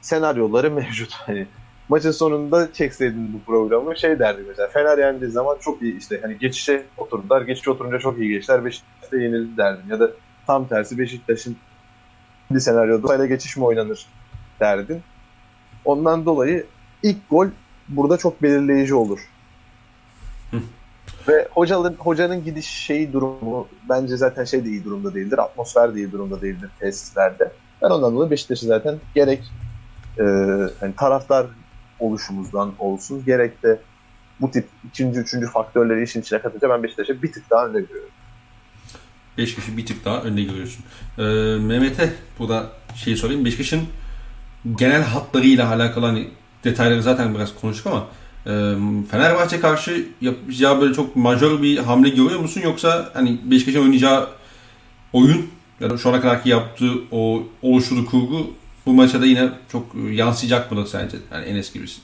senaryoları mevcut. Hani maçın sonunda çekseydin bu programı şey derdi mesela Fener yendiği zaman çok iyi işte hani geçişe oturdular. Geçişe oturunca çok iyi geçtiler. Beşiktaş'ta yenildi derdim. Ya da tam tersi Beşiktaş'ın bir senaryoda sayla geçiş mi oynanır derdin. Ondan dolayı ilk gol burada çok belirleyici olur. Ve hocanın, hocanın gidiş şeyi durumu bence zaten şey de iyi durumda değildir. Atmosfer de iyi durumda değildir tesislerde. Ben ondan dolayı Beşiktaş'ı zaten gerek e, hani taraftar oluşumuzdan olsun gerek de bu tip ikinci, üçüncü faktörleri işin içine katınca ben Beşiktaş'a bir tık daha önde görüyorum. Beşiktaş'ı bir tık daha önde görüyorsun. Ee, Mehmet'e burada şey sorayım. Beşiktaş'ın genel hatlarıyla alakalı hani detayları zaten biraz konuştuk ama e, Fenerbahçe karşı yapacağı böyle çok majör bir hamle görüyor musun? Yoksa hani Beşiktaş'ın oynayacağı oyun ya da şu ana kadarki yaptığı o oluşturduğu kurgu bu maça da yine çok yansıyacak mıdır sence? Yani Enes gibisin.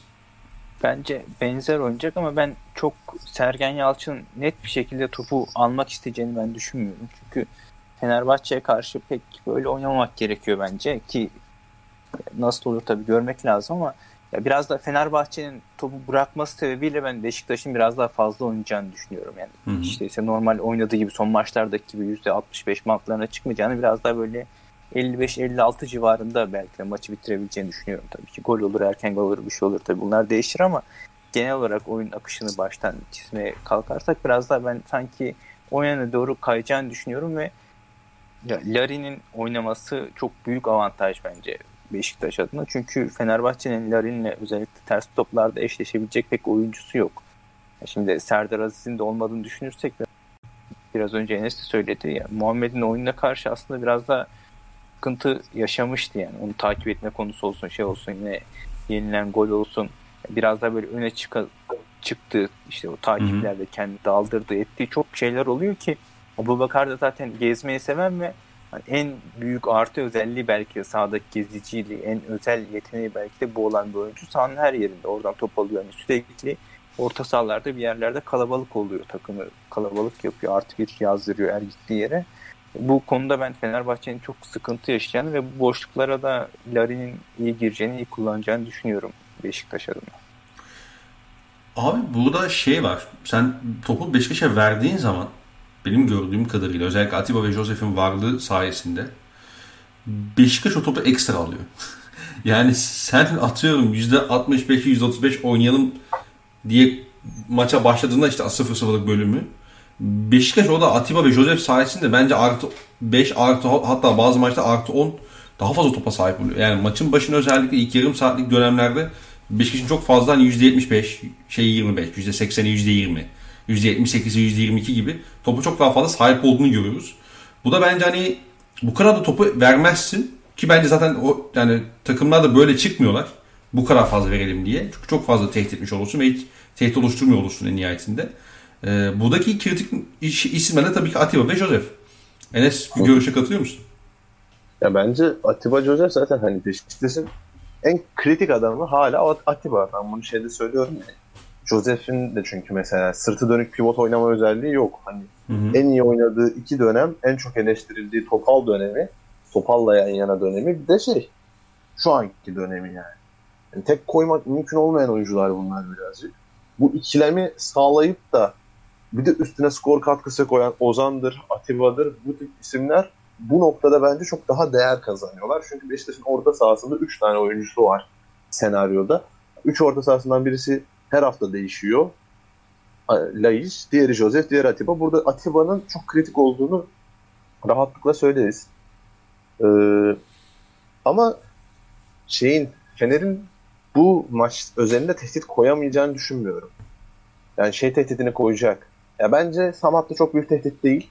Bence benzer oynayacak ama ben çok Sergen Yalçın net bir şekilde topu almak isteyeceğini ben düşünmüyorum. Çünkü Fenerbahçe'ye karşı pek böyle oynamamak gerekiyor bence ki nasıl olur tabii görmek lazım ama ya biraz da Fenerbahçe'nin topu bırakması sebebiyle ben Beşiktaş'ın biraz daha fazla oynayacağını düşünüyorum. Yani Hı hı. işte ise normal oynadığı gibi son maçlardaki gibi %65 mantlarına çıkmayacağını biraz daha böyle 55-56 civarında belki de maçı bitirebileceğini düşünüyorum tabii ki. Gol olur, erken gol olur, bir şey olur tabii. Bunlar değişir ama genel olarak oyun akışını baştan çizmeye kalkarsak biraz daha ben sanki oyuna doğru kayacağını düşünüyorum ve Larin'in oynaması çok büyük avantaj bence Beşiktaş adına. Çünkü Fenerbahçe'nin Larin'le özellikle ters toplarda eşleşebilecek pek oyuncusu yok. Şimdi Serdar Aziz'in de olmadığını düşünürsek biraz önce Enes de söyledi ya Muhammed'in oyununa karşı aslında biraz da sıkıntı yaşamıştı yani. Onu takip etme konusu olsun şey olsun yine yenilen gol olsun. Biraz da böyle öne çıka, çıktı işte o takiplerde kendi daldırdı ettiği çok şeyler oluyor ki Abu Bakar da zaten gezmeyi seven ve hani en büyük artı özelliği belki de sahadaki geziciliği, en özel yeteneği belki de bu olan bir oyuncu. Sahanın her yerinde oradan top alıyor. Yani sürekli orta sahalarda bir yerlerde kalabalık oluyor takımı. Kalabalık yapıyor. Artı bir yazdırıyor her gittiği yere. Bu konuda ben Fenerbahçe'nin çok sıkıntı yaşayacağını ve bu boşluklara da Larin'in iyi gireceğini, iyi kullanacağını düşünüyorum Beşiktaş adına. Abi burada şey var. Sen topu Beşiktaş'a verdiğin zaman benim gördüğüm kadarıyla özellikle Atiba ve Josef'in varlığı sayesinde Beşiktaş o topu ekstra alıyor. yani sen atıyorum %65 %35 oynayalım diye maça başladığında işte 0-0'lık bölümü Beşiktaş o da Atiba ve Josef sayesinde bence artı 5 artı hatta bazı maçta artı 10 daha fazla topa sahip oluyor. Yani maçın başına özellikle ilk yarım saatlik dönemlerde Beşiktaş'ın çok fazla hani %75, şey 25, %80'i %20, %78'i %22 gibi topu çok daha fazla sahip olduğunu görüyoruz. Bu da bence hani bu kadar da topu vermezsin ki bence zaten o yani takımlar da böyle çıkmıyorlar. Bu kadar fazla verelim diye. Çünkü çok fazla tehdit etmiş olursun ve hiç tehdit oluşturmuyor olursun en nihayetinde. Ee, buradaki kritik iş, isimler de tabii ki Atiba ve Joseph. Enes bir görüşe katılıyor musun? Ya bence Atiba Joseph zaten hani Beşiktaş'ın en kritik adamı hala Atiba. Ben bunu şeyde söylüyorum ya. Joseph'in de çünkü mesela sırtı dönük pivot oynama özelliği yok. Hani hı hı. en iyi oynadığı iki dönem, en çok eleştirildiği Topal dönemi, Topal'la yan yana dönemi bir de şey şu anki dönemi yani. yani tek koymak mümkün olmayan oyuncular bunlar birazcık. Bu ikilemi sağlayıp da bir de üstüne skor katkısı koyan Ozan'dır, Atiba'dır bu tip isimler bu noktada bence çok daha değer kazanıyorlar. Çünkü Beşiktaş'ın orta sahasında 3 tane oyuncusu var senaryoda. 3 orta sahasından birisi her hafta değişiyor. Laiş, diğeri Joseph, diğeri Atiba. Burada Atiba'nın çok kritik olduğunu rahatlıkla söyleriz. Ee, ama şeyin Fener'in bu maç özelinde tehdit koyamayacağını düşünmüyorum. Yani şey tehditini koyacak. Ya bence Samat da çok büyük tehdit değil.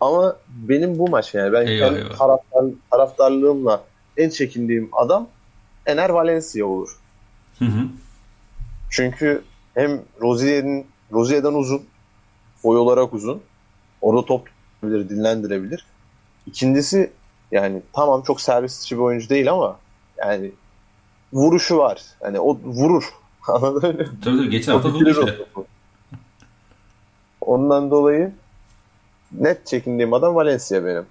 Ama benim bu maç yani ben eyvah, kendi eyvah. Taraftar, taraftarlığımla en çekindiğim adam Ener Valencia olur. Hı hı. Çünkü hem Rozier'in Rozier'den uzun, boy olarak uzun. Orada top tutabilir, dinlendirebilir. İkincisi yani tamam çok servisçi bir oyuncu değil ama yani vuruşu var. Yani o vurur. Anladın mı? Tabii tabii geçen hafta vurdu işte. Ondan dolayı net çekindiğim adam Valencia benim.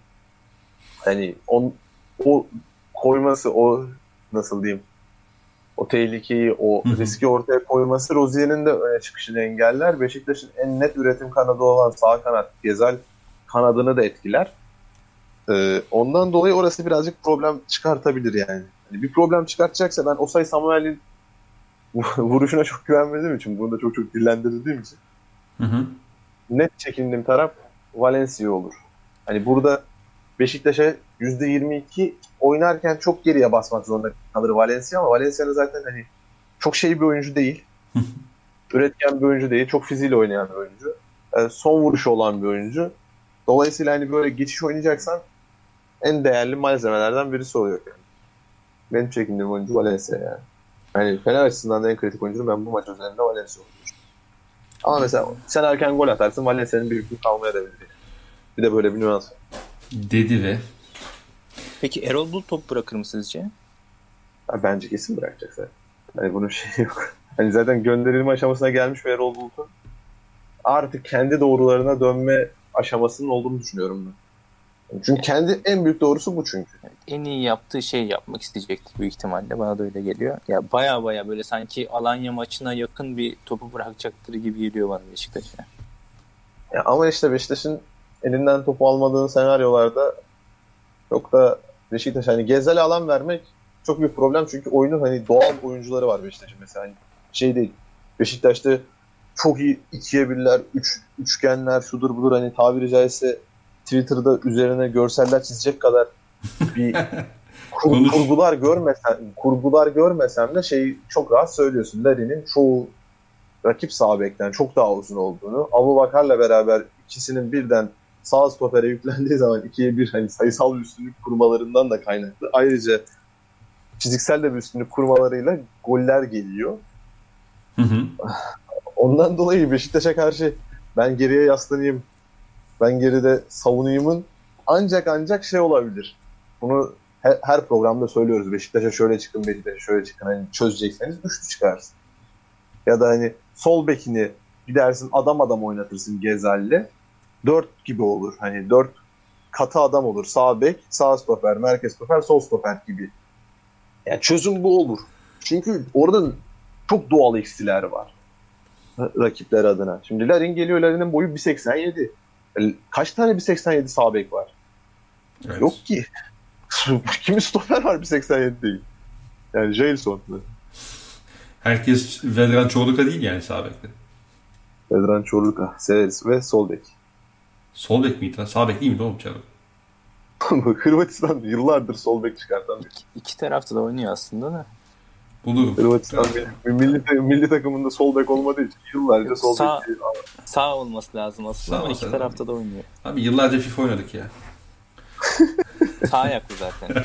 Hani on, o koyması, o nasıl diyeyim, o tehlikeyi, o riski ortaya koyması Rozier'in de öne çıkışını engeller. Beşiktaş'ın en net üretim kanadı olan sağ kanat Gezal kanadını da etkiler. Ee, ondan dolayı orası birazcık problem çıkartabilir yani. yani bir problem çıkartacaksa ben Osay Samuel'in vuruşuna çok güvenmediğim için, bunu da çok çok dillendirdiğim için hı hı. Net çekindiğim taraf Valencia olur. Hani burada Beşiktaş'a %22 oynarken çok geriye basmak zorunda kalır Valencia ama Valencia'nın zaten hani çok şey bir oyuncu değil. Üretken bir oyuncu değil. Çok fiziğiyle oynayan bir oyuncu. Yani son vuruşu olan bir oyuncu. Dolayısıyla hani böyle geçiş oynayacaksan en değerli malzemelerden birisi oluyor yani. Benim çekindiğim oyuncu Valencia yani. Yani Fener açısından da en kritik oyuncu ben bu maç üzerinde Valencia olduğunu Ama mesela sen erken gol atarsın Valencia'nın büyüklüğü kalmaya da bilir. Bir de böyle bir nüans. Dedi ve Peki Erol Bulut top bırakır mı sizce? Ya bence kesin bırakacak zaten. Hani bunun şey yok. Hani zaten gönderilme aşamasına gelmiş ve Erol Bulut'un artık kendi doğrularına dönme aşamasının olduğunu düşünüyorum ben. Çünkü kendi en büyük doğrusu bu çünkü. En iyi yaptığı şey yapmak isteyecektir büyük ihtimalle. Bana da öyle geliyor. Ya baya baya böyle sanki Alanya maçına yakın bir topu bırakacaktır gibi geliyor bana Beşiktaş'a. Ya ama işte Beşiktaş'ın elinden topu almadığın senaryolarda çok da Beşiktaş hani Gezel'e alan vermek çok büyük problem çünkü oyunun hani doğal oyuncuları var Beşiktaş'ın mesela hani şey değil. Beşiktaş'ta çok iyi ikiye birler, üç, üçgenler, şudur budur hani tabiri caizse Twitter'da üzerine görseller çizecek kadar bir kur, kurgular görmesem kurgular görmesem de şey çok rahat söylüyorsun. Larry'nin çoğu rakip sağ bekten çok daha uzun olduğunu, Abu Bakar'la beraber ikisinin birden sağ stopere yüklendiği zaman ikiye bir hani sayısal bir üstünlük kurmalarından da kaynaklı. Ayrıca fiziksel de bir üstünlük kurmalarıyla goller geliyor. Hı hı. Ondan dolayı Beşiktaş'a karşı ben geriye yaslanayım, ben geride savunayımın ancak ancak şey olabilir. Bunu her, her programda söylüyoruz. Beşiktaş'a şöyle çıkın, Beşiktaş'a şöyle çıkın. Hani çözecekseniz üçlü çıkarsın. Ya da hani sol bekini gidersin adam adam oynatırsın Gezal'le. Dört gibi olur. Hani dört katı adam olur. Sağ bek, sağ stoper, merkez stoper, sol stoper gibi. Yani çözüm bu olur. Çünkü orada çok doğal eksiler var rakipler adına. Şimdi Larin geliyor Larin'in boyu 1.87. Kaç tane 1.87 sağ bek var? Evet. Yok ki. Kimi stoper var 1.87 değil. Yani Jailson. Herkes Vedran Çorluka değil yani sağ bekte. Vedran Çorluka severiz ve sol bek. Sol bek miydi lan? Sağ bek değil miydi oğlum Çorluka? Hırvatistan yıllardır sol bek çıkartan bir. İki, iki tarafta da oynuyor aslında da. Bulurum. Hırvatistan milli, milli, milli takımında sol bek olmadığı için yıllarca sol Sağ- bek Sağ olması lazım aslında Sağ ama iki tarafta da oynuyor. Abi yıllarca FIFA oynadık ya. Sağ ayaklı zaten.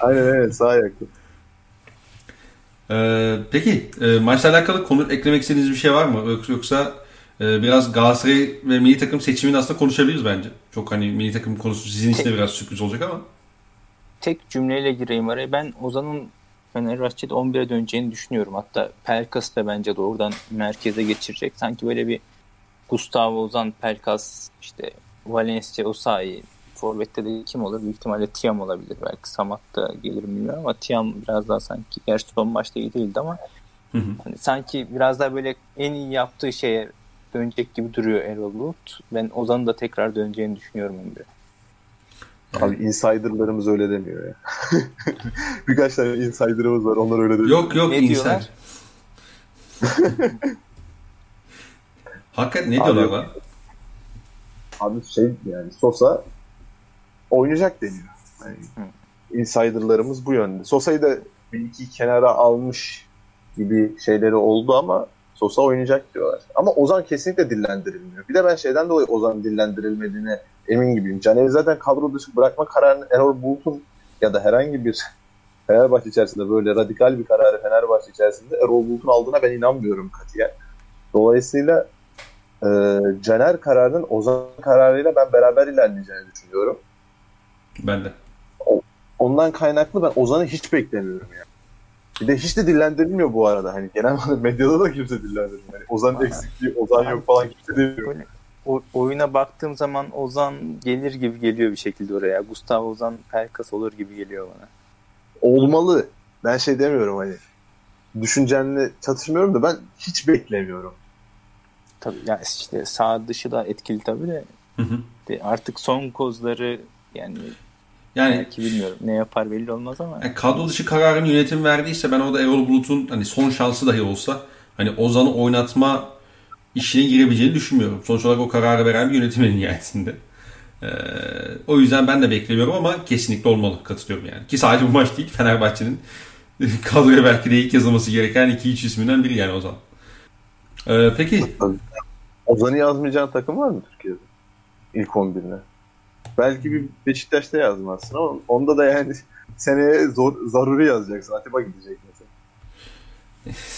Aynen evet sağ ayaklı. Ee, peki e, maçla alakalı konu eklemek istediğiniz bir şey var mı? Yoksa, e, biraz Galatasaray ve milli takım seçimini aslında konuşabiliriz bence. Çok hani milli takım konusu sizin için de biraz sürpriz olacak ama. Tek cümleyle gireyim araya. Ben Ozan'ın Fenerbahçe'de 11'e döneceğini düşünüyorum. Hatta Pelkas da bence doğrudan merkeze geçirecek. Sanki böyle bir Gustavo Ozan, Pelkas, işte Valencia, Osayi, Forvet'te de kim olur? Büyük ihtimalle Tiam olabilir. Belki Samat da gelir mi bilmiyorum ama Tiam biraz daha sanki gerçi son maçta iyi değildi ama Hı hı. hani sanki biraz daha böyle en iyi yaptığı şeye dönecek gibi duruyor Erol Bulut. Ben Ozan'ın da tekrar döneceğini düşünüyorum Emre. Abi insiderlarımız öyle demiyor ya. Birkaç tane insiderımız var onlar öyle demiyor. Yok yok Ne diyorlar? Hakikaten ne diyorlar lan? Abi şey yani Sosa oynayacak deniyor. Yani insiderlarımız bu yönde. Sosa'yı da bir iki kenara almış gibi şeyleri oldu ama Sosa oynayacak diyorlar. Ama Ozan kesinlikle dillendirilmiyor. Bir de ben şeyden dolayı Ozan dillendirilmediğine emin gibiyim. Caner'i zaten kadro dışı bırakma kararını Erol Bulut'un ya da herhangi bir Fenerbahçe içerisinde böyle radikal bir kararı Fenerbahçe içerisinde Erol Bulut'un aldığına ben inanmıyorum katiyen. Dolayısıyla e, Caner kararının Ozan kararıyla ben beraber ilerleyeceğini düşünüyorum. Ben de. Ondan kaynaklı ben Ozan'ı hiç beklemiyorum yani. Bir de hiç de dillendirilmiyor bu arada. Hani genel medyada da kimse dillendirmiyor. Yani Ozan'ın eksikliği, Ozan yok falan kimse demiyor. Böyle o, oyuna baktığım zaman Ozan gelir gibi geliyor bir şekilde oraya. Gustavo Ozan Pelkas olur gibi geliyor bana. Olmalı. Ben şey demiyorum hani. Düşüncenle çatışmıyorum da ben hiç beklemiyorum. Tabii ya işte sağ dışı da etkili tabii de, Hı hı. de artık son kozları yani Yani belki bilmiyorum ne yapar belli olmaz ama Yani kadro dışı kararını yönetim verdiyse ben orada Erol Bulut'un hani son şansı dahi olsa hani Ozan'ı oynatma işine girebileceğini düşünmüyorum. Sonuç olarak o kararı veren bir yönetim en nihayetinde. Ee, o yüzden ben de beklemiyorum ama kesinlikle olmalı. Katılıyorum yani. Ki sadece bu maç değil Fenerbahçe'nin kadroya belki de ilk yazılması gereken 2-3 isminden biri yani Ozan. Ee, peki Ozan'ı yazmayacağın takım var mı Türkiye'de? İlk 11'ine. Belki bir Beşiktaş'ta yazmazsın ama onda da yani seneye zor, zaruri yazacaksın. Atiba gidecek mesela.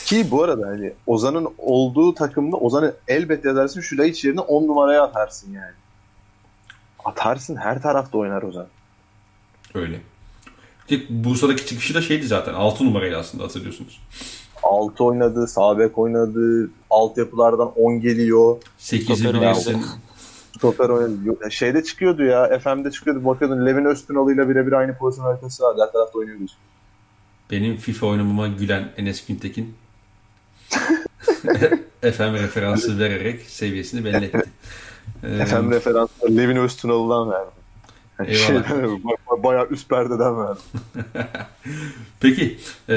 Ki bu arada hani Ozan'ın olduğu takımda Ozan'ı elbet yazarsın. Şulayç yerine 10 numaraya atarsın yani. Atarsın her tarafta oynar Ozan. öyle. Ki Bursa'daki çıkışı da şeydi zaten 6 numaraydı aslında hatırlıyorsunuz. 6 oynadı, sağ bek oynadı, altyapılardan 10 geliyor. 8'i Stoper bilirsin. Stoper oynadı. Şeyde çıkıyordu ya, FM'de çıkıyordu. Bakıyordun Levin Öztürk'ü ile birebir aynı pozisyon haritası vardı. Her tarafta oynuyordu. Benim FIFA oynamama gülen Enes Güntekin FM referansı vererek seviyesini belli etti. FM referansları Levin Öztürk'den verdi. Yani şeyden, ba- bayağı üst perdeden verdi. Peki e,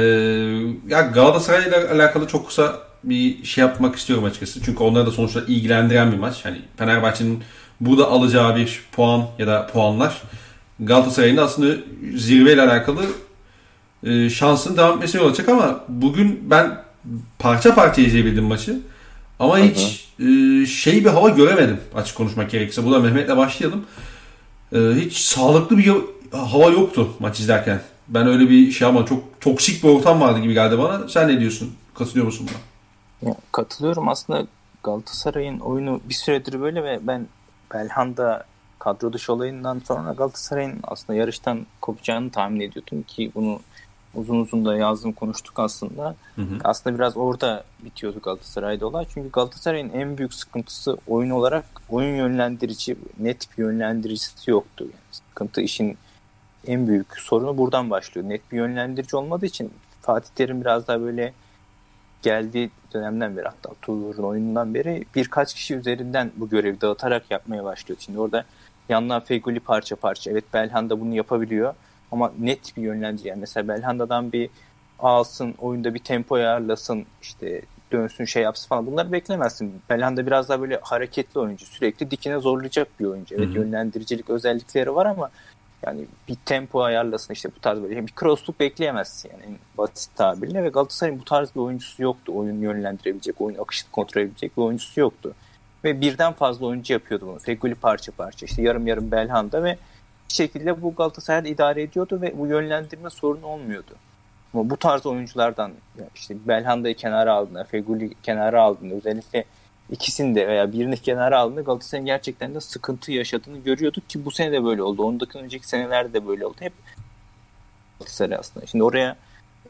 ya Galatasaray ile alakalı çok kısa bir şey yapmak istiyorum açıkçası. Çünkü onları da sonuçta ilgilendiren bir maç. Hani Fenerbahçe'nin burada alacağı bir puan ya da puanlar Galatasaray'ın aslında zirveyle alakalı e, şansın devam etmesine yol açacak ama bugün ben parça parça izleyebildim maçı. Ama hiç e, şey bir hava göremedim açık konuşmak gerekirse. Burada Mehmet'le başlayalım. E, hiç sağlıklı bir hava yoktu maç izlerken. Ben öyle bir şey ama çok toksik bir ortam vardı gibi geldi bana. Sen ne diyorsun? Katılıyor musun buna? Ya, katılıyorum. Aslında Galatasaray'ın oyunu bir süredir böyle ve ben Belhanda kadro dışı olayından sonra Galatasaray'ın aslında yarıştan kopacağını tahmin ediyordum ki bunu uzun uzun da yazdım konuştuk aslında. Hı hı. Aslında biraz orada bitiyordu Galatasaray'da olay. Çünkü Galatasaray'ın en büyük sıkıntısı oyun olarak oyun yönlendirici, net bir yönlendiricisi yoktu. Yani sıkıntı işin en büyük sorunu buradan başlıyor. Net bir yönlendirici olmadığı için Fatih Terim biraz daha böyle geldiği dönemden beri hatta Tuğrul'un oyunundan beri birkaç kişi üzerinden bu görevi dağıtarak yapmaya başlıyor. Şimdi orada yandan Feguli parça parça evet Belhanda bunu yapabiliyor ama net bir yönlendirici. Yani mesela Belhanda'dan bir alsın, oyunda bir tempo ayarlasın, işte dönsün şey yapsın falan bunları beklemezsin. Belhanda biraz daha böyle hareketli oyuncu. Sürekli dikine zorlayacak bir oyuncu. Evet Hı-hı. yönlendiricilik özellikleri var ama yani bir tempo ayarlasın işte bu tarz böyle bir crossluk bekleyemezsin yani en basit tabirle ve Galatasaray'ın bu tarz bir oyuncusu yoktu. Oyun yönlendirebilecek, oyun akışını kontrol edebilecek bir oyuncusu yoktu. Ve birden fazla oyuncu yapıyordu bunu. Feguli parça parça işte yarım yarım Belhanda ve bir şekilde bu Galatasaray'da idare ediyordu ve bu yönlendirme sorunu olmuyordu. Ama bu tarz oyunculardan işte Belhanda'yı kenara aldığında, Feguli kenara aldığında özellikle ikisini de veya birini kenara aldığında Galatasaray'ın gerçekten de sıkıntı yaşadığını görüyorduk ki bu sene de böyle oldu. Ondan önceki senelerde de böyle oldu. Hep Galatasaray aslında. Şimdi oraya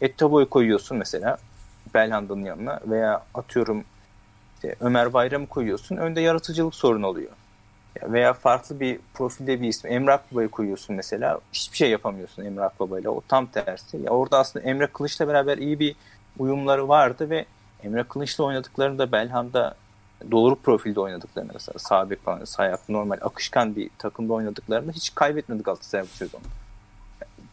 Ettabo'yu koyuyorsun mesela Belhanda'nın yanına veya atıyorum işte Ömer Bayram'ı koyuyorsun. Önde yaratıcılık sorunu oluyor. Veya farklı bir profilde bir isim. Emrah Baba'yı koyuyorsun mesela. Hiçbir şey yapamıyorsun Emrah Baba'yla. O tam tersi. Ya orada aslında Emre Kılıç'la beraber iyi bir uyumları vardı ve Emre Kılıç'la oynadıklarında Belhanda doğru profilde oynadıklarında mesela sağ bek falan sağ normal akışkan bir takımda oynadıklarında hiç kaybetmedi Galatasaray bu sezon.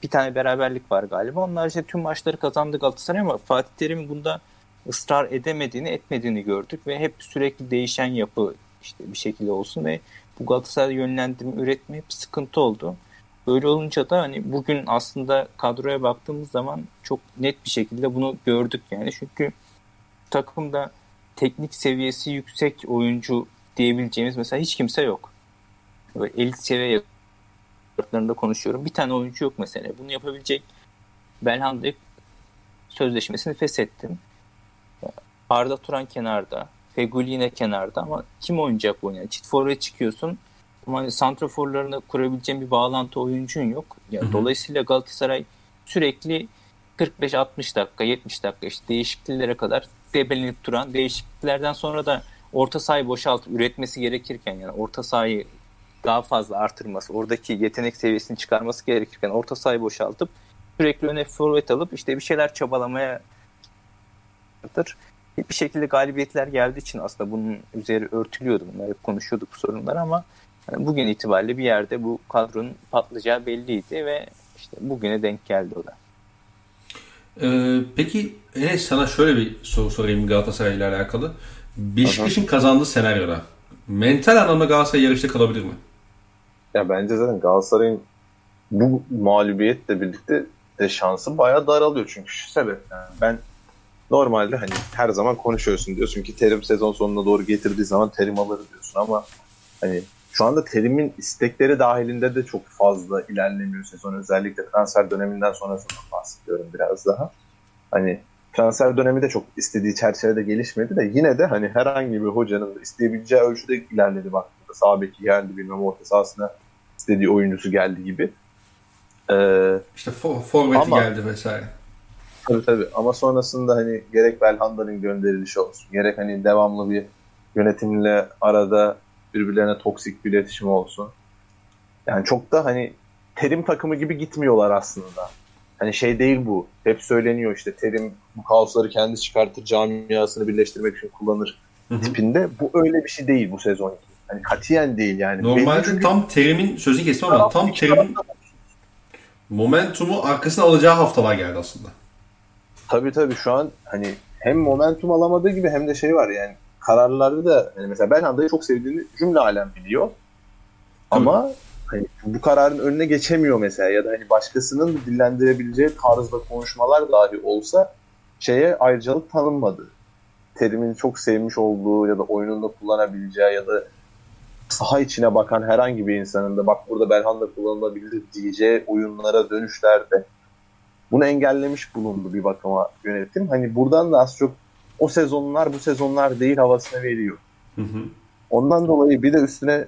Bir tane beraberlik var galiba. Onlar işte tüm maçları kazandı Galatasaray ama Fatih Terim'in bunda ısrar edemediğini, etmediğini gördük ve hep sürekli değişen yapı işte bir şekilde olsun ve bu Galatasaray yönlendirme üretme hep sıkıntı oldu. Böyle olunca da hani bugün aslında kadroya baktığımız zaman çok net bir şekilde bunu gördük yani. Çünkü takımda teknik seviyesi yüksek oyuncu diyebileceğimiz mesela hiç kimse yok. Böyle elit seviye yapılarında konuşuyorum. Bir tane oyuncu yok mesela. Bunu yapabilecek Belhanda sözleşmesini feshettim. Arda Turan kenarda. Yine kenarda ama kim oynayacak bu oyunu? Yani çift forvet çıkıyorsun ama hani santraforlarına kurabileceğin bir bağlantı oyuncun yok. Ya, hı Dolayısıyla Galatasaray sürekli 45-60 dakika, 70 dakika işte değişikliklere kadar debelenip duran değişikliklerden sonra da orta sahayı boşaltıp üretmesi gerekirken yani orta sahayı daha fazla artırması, oradaki yetenek seviyesini çıkarması gerekirken orta sahayı boşaltıp sürekli öne forvet alıp işte bir şeyler çabalamaya bir şekilde galibiyetler geldiği için aslında bunun üzeri örtülüyordu. Bunlar hep konuşuyorduk bu sorunlar ama bugün itibariyle bir yerde bu kadronun patlayacağı belliydi ve işte bugüne denk geldi o da. Ee, peki Enes sana şöyle bir soru sorayım Galatasaray ile alakalı. Beşiktaş'ın kazandığı senaryoda mental anlamda Galatasaray yarışta kalabilir mi? Ya bence zaten Galatasaray'ın bu mağlubiyetle birlikte de şansı bayağı daralıyor çünkü şu sebepten. Yani ben normalde hani her zaman konuşuyorsun diyorsun ki Terim sezon sonuna doğru getirdiği zaman Terim alır diyorsun ama hani şu anda Terim'in istekleri dahilinde de çok fazla ilerlemiyor sezon. Özellikle transfer döneminden sonrasından bahsediyorum biraz daha. Hani transfer dönemi de çok istediği çerçevede gelişmedi de yine de hani herhangi bir hocanın da isteyebileceği ölçüde ilerledi baktığında. Sağ beki geldi bilmem orta sahasına istediği oyuncusu geldi gibi. Ee, işte for, forveti geldi vesaire. Tabii tabii ama sonrasında hani gerek Belhanda'nın gönderilişi olsun gerek hani devamlı bir yönetimle arada birbirlerine toksik bir iletişim olsun. Yani çok da hani terim takımı gibi gitmiyorlar aslında. Hani şey değil bu. Hep söyleniyor işte terim bu kaosları kendi çıkartır camiasını birleştirmek için kullanır Hı-hı. tipinde. Bu öyle bir şey değil bu sezon. Hani katiyen değil yani. Normalde çünkü... tam terimin sözü kesme ama tam terimin momentumu arkasına alacağı haftalar geldi aslında. Tabii tabii şu an hani hem momentum alamadığı gibi hem de şey var yani kararlarda da yani mesela Belhanda'yı çok sevdiğini cümle alem biliyor. Ama hani bu kararın önüne geçemiyor mesela ya da hani başkasının dillendirebileceği tarzda konuşmalar dahi olsa şeye ayrıcalık tanınmadı. Terimini çok sevmiş olduğu ya da oyununda kullanabileceği ya da saha içine bakan herhangi bir insanın da bak burada Belhanda kullanılabilir diyeceği oyunlara dönüşlerde bunu engellemiş bulundu bir bakıma yönetim. Hani buradan da az çok o sezonlar bu sezonlar değil havasını veriyor. Hı hı. Ondan dolayı bir de üstüne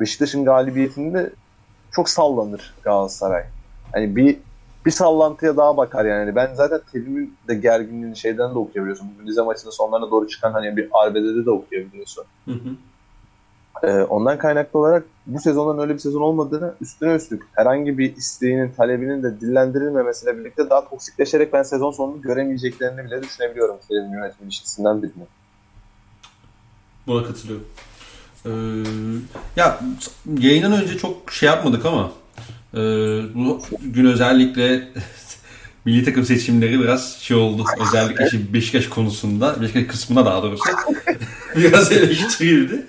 Beşiktaş'ın galibiyetinde çok sallanır Galatasaray. Hani bir bir sallantıya daha bakar yani. Ben zaten Terim'in de gerginliğini şeyden de okuyabiliyorsun. Bugün Rize maçının sonlarına doğru çıkan hani bir arbedede de okuyabiliyorsun. Hı hı. Ee, ondan kaynaklı olarak bu sezondan öyle bir sezon olmadığını üstüne üstlük herhangi bir isteğinin, talebinin de dillendirilmemesiyle birlikte daha toksikleşerek ben sezon sonunu göremeyeceklerini bile düşünebiliyorum Terim yönetim ilişkisinden birini. Buna katılıyorum. Ee, ya yayından önce çok şey yapmadık ama e, bu gün özellikle milli takım seçimleri biraz şey oldu. Özellikle şimdi Beşiktaş konusunda, Beşiktaş kısmına daha doğrusu biraz eleştirildi.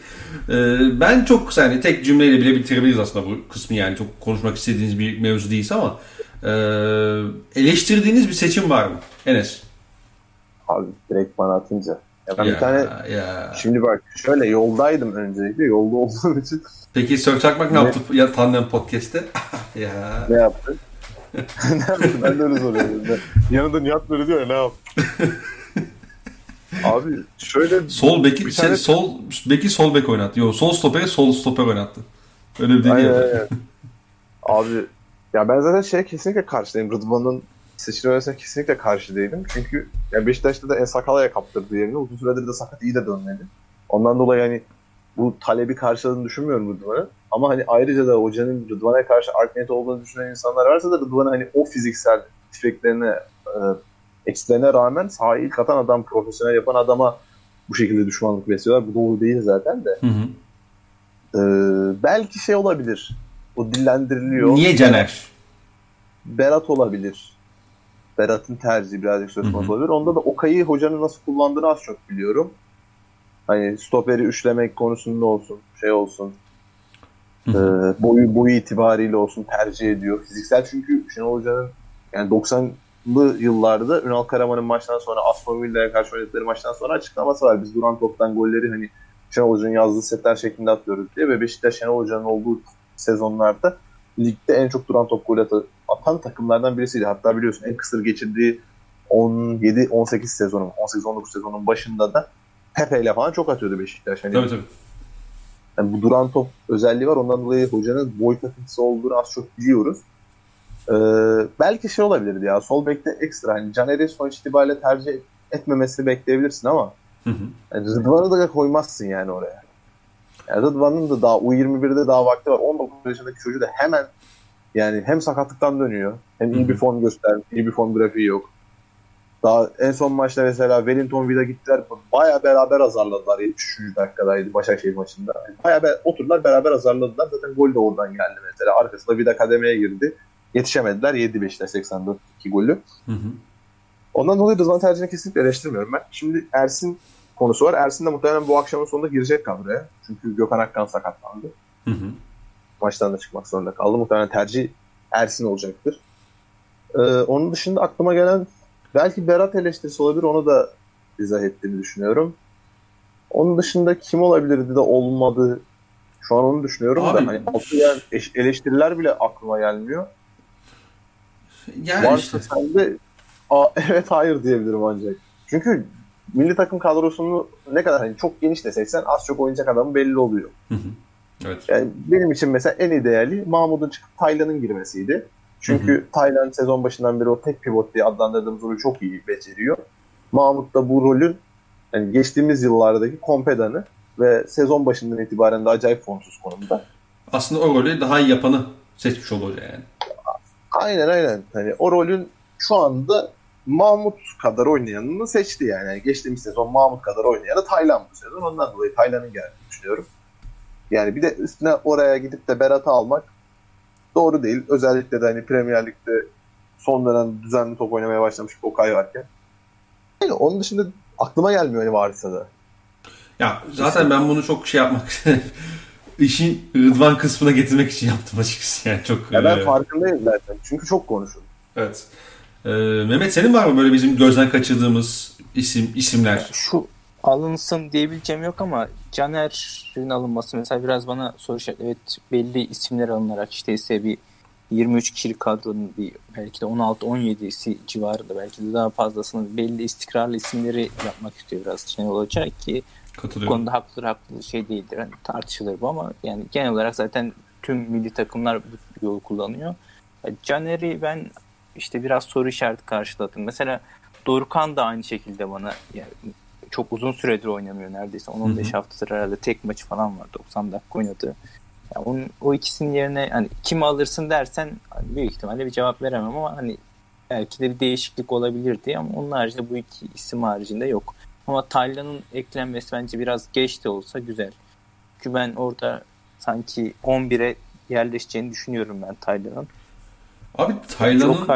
Ee, ben çok yani tek cümleyle bile bitirebiliriz aslında bu kısmı yani çok konuşmak istediğiniz bir mevzu değilse ama e, eleştirdiğiniz bir seçim var mı Enes? Abi direkt bana atınca. Ya ben Ya, bir tane ya. şimdi bak şöyle yoldaydım öncelikle. Yolda olduğum için Peki Sör Çakmak ne Ne? yaptı ya Tandem Podcast'te? ya. ne yaptı? ne yaptı? Ben de öyle soruyorum. Yanında Nihat böyle diyor ya ne yaptı? Abi şöyle Sol beki şey, tane- sol beki sol bek oynattı. Yok sol stopere sol stoper oynattı. Öyle bir aynen. Abi ya ben zaten şeye kesinlikle karşıyım. Rıdvan'ın seçilmesine kesinlikle karşı değilim. Çünkü ya Beşiktaş'ta da En Sakala'ya kaptırdı yerini. Uzun süredir de sakat iyi de dönmedi. Ondan dolayı hani bu talebi karşıladığını düşünmüyorum Rıdvan'ın. Ama hani ayrıca da hocanın Rıdvan'a karşı art olduğunu düşünen insanlar varsa da Rıdvan'ı hani o fiziksel defeklerine, e, eksilerine rağmen sahayı ilk atan adam, profesyonel yapan adama bu şekilde düşmanlık besliyorlar. Bu doğru değil zaten de. Hı hı. Ee, belki şey olabilir. O dillendiriliyor. Niye Caner? Berat olabilir. Berat'ın tercihi birazcık söz konusu olabilir. Onda da Okay'ı hocanın nasıl kullandığını az çok biliyorum. Hani stoperi üçlemek konusunda olsun, şey olsun. Hı e, boyu boyu itibariyle olsun tercih ediyor. Fiziksel çünkü Şenol Hoca'nın yani 90'lı yıllarda Ünal Karaman'ın maçtan sonra Aston Villa'ya karşı oynadıkları maçtan sonra açıklaması var. Biz duran toptan golleri hani Şenol Hoca'nın yazdığı setler şeklinde atıyoruz diye ve Beşiktaş Şenol Hoca'nın olduğu sezonlarda ligde en çok duran top golü atan- takımlardan birisiydi. Hatta biliyorsun en kısır geçirdiği 17-18 sezonun, 18-19 sezonun başında da Pepe ile falan çok atıyordu Beşiktaş. Hani Tabii tabii. yani bu duran top özelliği var. Ondan dolayı hocanın boy takıntısı olduğunu az çok biliyoruz. Ee, belki şey olabilirdi ya. Sol bekte ekstra. Hani Caner'i sonuç itibariyle tercih etmemesini bekleyebilirsin ama Hı hı. yani Rıdvan'ı da koymazsın yani oraya. Yani Rıdvan'ın da daha U21'de daha vakti var. 19 yaşındaki çocuğu da hemen yani hem sakatlıktan dönüyor hem iyi bir form göster, iyi bir form grafiği yok. Daha en son maçta mesela Wellington Vida gittiler. Baya beraber azarladılar. 73. dakikadaydı Başakşehir maçında. Baya be, oturdular beraber azarladılar. Zaten gol de oradan geldi mesela. Arkasında Vida kademeye girdi. Yetişemediler. 7 Beşiktaş 84 2 golü. Hı hı. Ondan dolayı Rıdvan tercihini kesinlikle eleştirmiyorum ben. Şimdi Ersin konusu var. Ersin de muhtemelen bu akşamın sonunda girecek kadroya. Çünkü Gökhan Akkan sakatlandı. Hı hı. Maçtan da çıkmak zorunda kaldı. Muhtemelen tercih Ersin olacaktır. Ee, onun dışında aklıma gelen belki Berat eleştirisi olabilir. Onu da izah ettiğini düşünüyorum. Onun dışında kim olabilirdi de olmadı. Şu an onu düşünüyorum Abi- da hani altı yer- eş- eleştiriler bile aklıma gelmiyor. Yani Varsa işte. sende Aa, evet hayır diyebilirim ancak. Çünkü milli takım kadrosunu ne kadar hani çok geniş de seçsen az çok oynayacak adamı belli oluyor. Hı hı. Evet. Yani benim için mesela en ideali Mahmut'un çıkıp Taylan'ın girmesiydi. Çünkü Taylan sezon başından beri o tek pivot diye adlandırdığımız rolü çok iyi beceriyor. Mahmut da bu rolün yani geçtiğimiz yıllardaki kompedanı ve sezon başından itibaren de acayip formsuz konumda. Aslında o rolü daha iyi yapanı seçmiş oldu yani. Aynen aynen. Hani o rolün şu anda Mahmut kadar oynayanını seçti yani. yani. Geçtiğimiz sezon Mahmut kadar oynayanı Taylan bu sezon. Ondan dolayı Taylan'ın geldiğini düşünüyorum. Yani bir de üstüne oraya gidip de Berat'ı almak doğru değil. Özellikle de hani Premier Lig'de son dönem düzenli top oynamaya başlamış bir Okay varken. Yani onun dışında aklıma gelmiyor hani varsa da. Ya zaten ben bunu çok şey yapmak işin Rıdvan kısmına getirmek için yaptım açıkçası yani çok Ya ben e, farkındayım zaten. Çünkü çok konuşuldu. evet. Ee, Mehmet senin var mı böyle bizim gözden kaçırdığımız isim isimler? Şu alınsın diyebileceğim yok ama Caner'in alınması mesela biraz bana soru işareti. Evet belli isimler alınarak işte ise bir 23 kişilik kadronun bir belki de 16-17'si civarında belki de daha fazlasını belli istikrarlı isimleri yapmak istiyor biraz şey olacak ki bu konuda haklı haklı şey değildir. Yani tartışılır bu ama yani genel olarak zaten tüm milli takımlar bu yolu kullanıyor. Caner'i ben işte biraz soru işareti karşıladım. Mesela Dorukhan da aynı şekilde bana yani çok uzun süredir oynamıyor neredeyse. 10-15 haftadır herhalde tek maçı falan var. 90 dakika oynadı. Yani onun, o ikisinin yerine hani kim alırsın dersen hani büyük ihtimalle bir cevap veremem ama hani belki de bir değişiklik olabilir diye ama onun haricinde bu iki isim haricinde yok. Ama Taylan'ın eklenmesi bence biraz geç de olsa güzel. Çünkü ben orada sanki 11'e yerleşeceğini düşünüyorum ben Taylan'ın. Abi Taylan'ın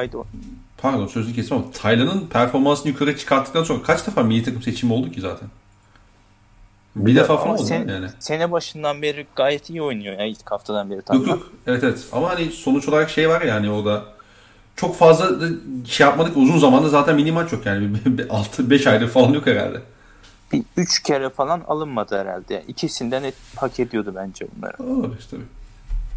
pardon sözünü kestim ama Taylan'ın performansını yukarı çıkarttıktan sonra kaç defa milli takım seçimi oldu ki zaten? Bir defa falan oldu sen, yani. Sene başından beri gayet iyi oynuyor ya ilk haftadan beri. Yok yok evet evet ama hani sonuç olarak şey var yani o da çok fazla şey yapmadık uzun zamanda zaten mini maç yok yani 6-5 aydır falan yok herhalde. Bir üç kere falan alınmadı herhalde. Yani ikisinden et, hak ediyordu bence bunları. Olur işte.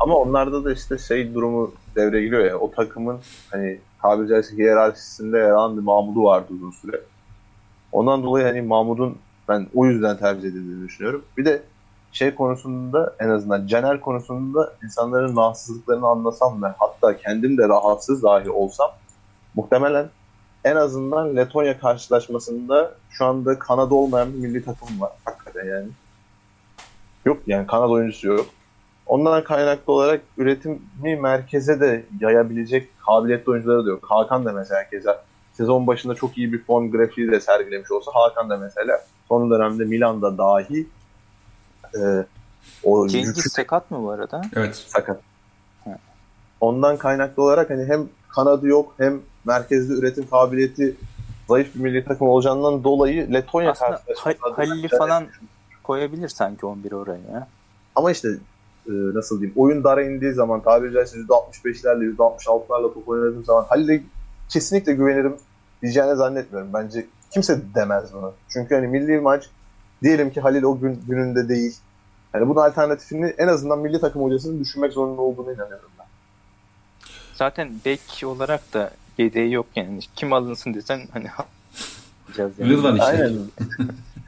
Ama onlarda da işte şey durumu devreye giriyor ya. O takımın hani tabiri caizse hiyerarşisinde yer alan bir Mahmud'u vardı uzun süre. Ondan dolayı hani Mahmud'un ben o yüzden tercih edildiğini düşünüyorum. Bir de şey konusunda en azından Caner konusunda insanların rahatsızlıklarını anlasam ve hatta kendim de rahatsız dahi olsam muhtemelen en azından Letonya karşılaşmasında şu anda Kanada olmayan bir milli takım var. Hakikaten yani. Yok yani Kanada oyuncusu yok. Ondan kaynaklı olarak üretimi merkeze de yayabilecek kabiliyetli oyuncuları da yok. Hakan da mesela keza sezon başında çok iyi bir form grafiği de sergilemiş olsa Hakan da mesela son dönemde Milan'da dahi e, o Cengiz yükü... sakat mı bu arada? Evet. Sakat. Ondan kaynaklı olarak hani hem kanadı yok hem merkezde üretim kabiliyeti zayıf bir milli takım olacağından dolayı Letonya Aslında Halil'i falan koyabilir sanki 11 oraya ya. Ama işte e, nasıl diyeyim oyun dara indiği zaman tabiri caizse %65'lerle %66'larla top oynadığım zaman Halil'e kesinlikle güvenirim diyeceğini zannetmiyorum. Bence kimse demez bunu. Çünkü hani milli maç diyelim ki Halil o gün gününde değil. Yani bunun alternatifini en azından milli takım hocasının düşünmek zorunda olduğunu inanıyorum ben. Zaten bek olarak da yedeği yok yani. Kim alınsın desen hani yani. Rıdvan işte. Aynen.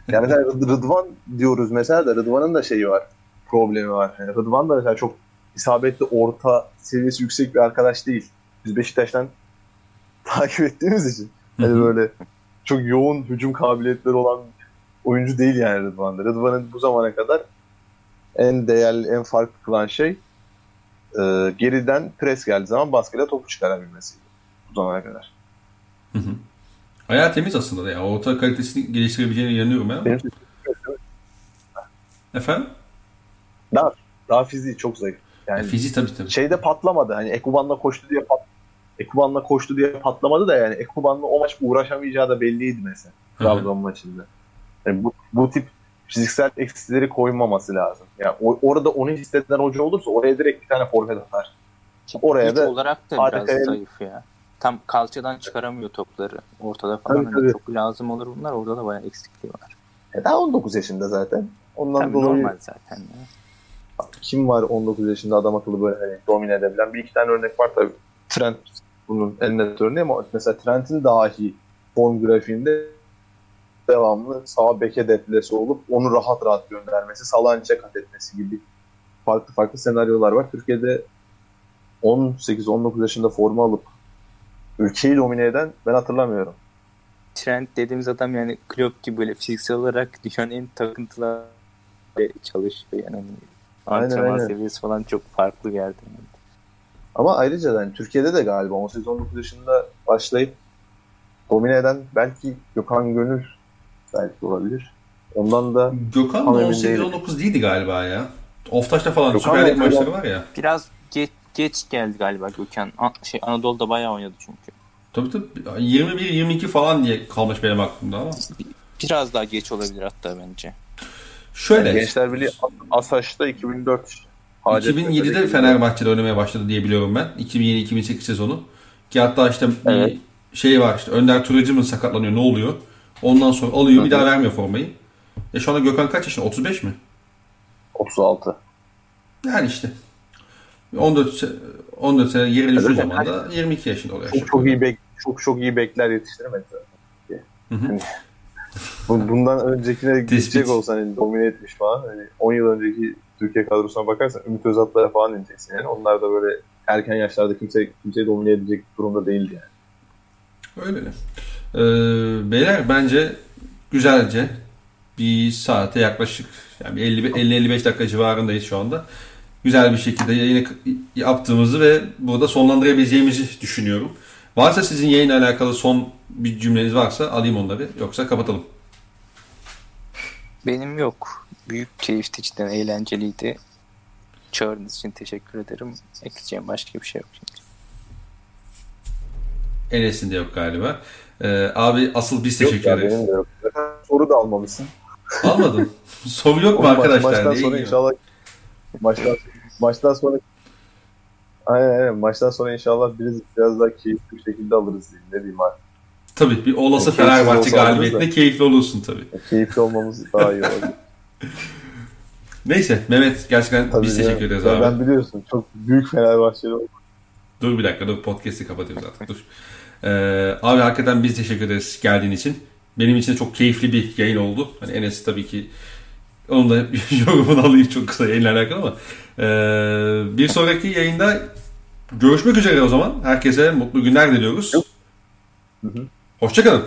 yani mesela Rıdvan diyoruz mesela da Rıdvan'ın da şeyi var. Problemi var. Yani Rıdvan da mesela çok isabetli orta seviyesi yüksek bir arkadaş değil. Biz Beşiktaş'tan takip ettiğimiz için. Hani böyle çok yoğun hücum kabiliyetleri olan oyuncu değil yani Rıdvan'da. Rıdvan'ın bu zamana kadar en değerli, en farklı kılan şey e, geriden pres geldiği zaman baskıyla topu çıkarabilmesiydi bu zamana kadar. Hı hı. Ayağı temiz aslında da ya. Orta kalitesini geliştirebileceğine inanıyorum ben. Benim Efendim? Daha, daha fiziği çok zayıf. Yani e, fiziği tabii tabii. Şeyde patlamadı. Hani Ekuban'la koştu diye pat Ekuban'la koştu diye patlamadı da yani Ekuban'la o maç uğraşamayacağı da belliydi mesela. Trabzon maçında. Yani bu, bu tip fiziksel eksileri koymaması lazım. Yani o, orada onu hisseden hoca olursa oraya direkt bir tane forvet atar. Oraya da olarak da biraz el... zayıf ya. Tam kalçadan çıkaramıyor topları. Ortada falan tabii, hani tabii. çok lazım olur bunlar. Orada da bayağı eksikliği var. E daha 19 yaşında zaten. Ondan tabii dolayı normal zaten. Ya. Kim var 19 yaşında adam akıllı böyle hani domine edebilen? Bir iki tane örnek var tabii. Trent bunun en net örneği ama mesela Trent'in dahi form grafiğinde devamlı sağ beke deplesi olup onu rahat rahat göndermesi, Salanç'a kat etmesi gibi farklı farklı senaryolar var. Türkiye'de 18-19 yaşında forma alıp ülkeyi domine eden ben hatırlamıyorum. Trent dediğimiz adam yani Klopp gibi böyle fiziksel olarak dünyanın en takıntılı çalışıyor yani. Antrenman aynen, aynen. seviyesi falan çok farklı geldi. Ama ayrıca yani Türkiye'de de galiba 18-19 yaşında başlayıp domine eden belki Gökhan Gönül belki olabilir. Ondan da Gökhan 18-19 değildi galiba ya. Oftaş'ta falan Gökhan Süper Lig maçları var ya. Biraz geç, geç geldi galiba Gökhan. Şey, Anadolu'da bayağı oynadı çünkü. Tabii tabii. 21-22 falan diye kalmış benim aklımda ama. Biraz daha geç olabilir hatta bence. Şöyle. Yani Gençler Birliği Asaş'ta 2004 2007'de Fenerbahçe'de oynamaya başladı diye biliyorum ben. 2007-2008 sezonu. Ki hatta işte evet. şey var işte Önder Turacı mı sakatlanıyor ne oluyor? Ondan sonra alıyor bir daha vermiyor formayı. E şu anda Gökhan kaç yaşında? 35 mi? 36. Yani işte. 14 se- 14 sene yere düştüğü Evet, zaman da 22 yaşında oluyor. Çok çok iyi bek çok çok iyi bekler yetiştiremedi. Hı. Hani bu- bundan öncekine gidecek olsan hani domine etmiş falan hani 10 yıl önceki Türkiye kadrosuna bakarsan Ümit Özatlar'a falan ineceksin yani. Onlar da böyle erken yaşlarda kimse kimseyi domine edecek durumda değildi yani. Öyle. Ee, beyler bence güzelce bir saate yaklaşık yani 50-55 dakika civarındayız şu anda. Güzel bir şekilde yayını yaptığımızı ve burada sonlandırabileceğimizi düşünüyorum. Varsa sizin yayınla alakalı son bir cümleniz varsa alayım onları. Yoksa kapatalım. Benim yok. Büyük keyifti cidden eğlenceliydi. Çağırdığınız için teşekkür ederim. Ekleyeceğim başka bir şey yok. Şimdi. Enes'in de yok galiba. Ee, abi asıl biz teşekkür ya, ederiz. benim de yok. Zaten soru da almamışsın. Almadın. Soru yok mu arkadaşlar? Maçtan diye sonra inşallah maçtan, maçtan sonra Aynen aynen. Maçtan sonra inşallah biraz, biraz daha keyifli bir şekilde alırız diyeyim. Ne diyeyim artık. Tabii bir olası Keyifsiz Fenerbahçe alırız keyifli olursun tabii. Keyifli olmamız daha iyi olur. Neyse Mehmet gerçekten Tabii biz teşekkür ederiz abi. Ben biliyorsun çok büyük Fenerbahçeli oldum. Dur bir dakika dur podcast'i kapatıyoruz artık dur. Ee, abi hakikaten biz teşekkür ederiz geldiğin için. Benim için de çok keyifli bir yayın oldu. Hani Enes tabii ki onun da yorumunu alayım çok kısa yayınla alakalı ama. Ee, bir sonraki yayında görüşmek üzere o zaman. Herkese mutlu günler diliyoruz. Hoşçakalın.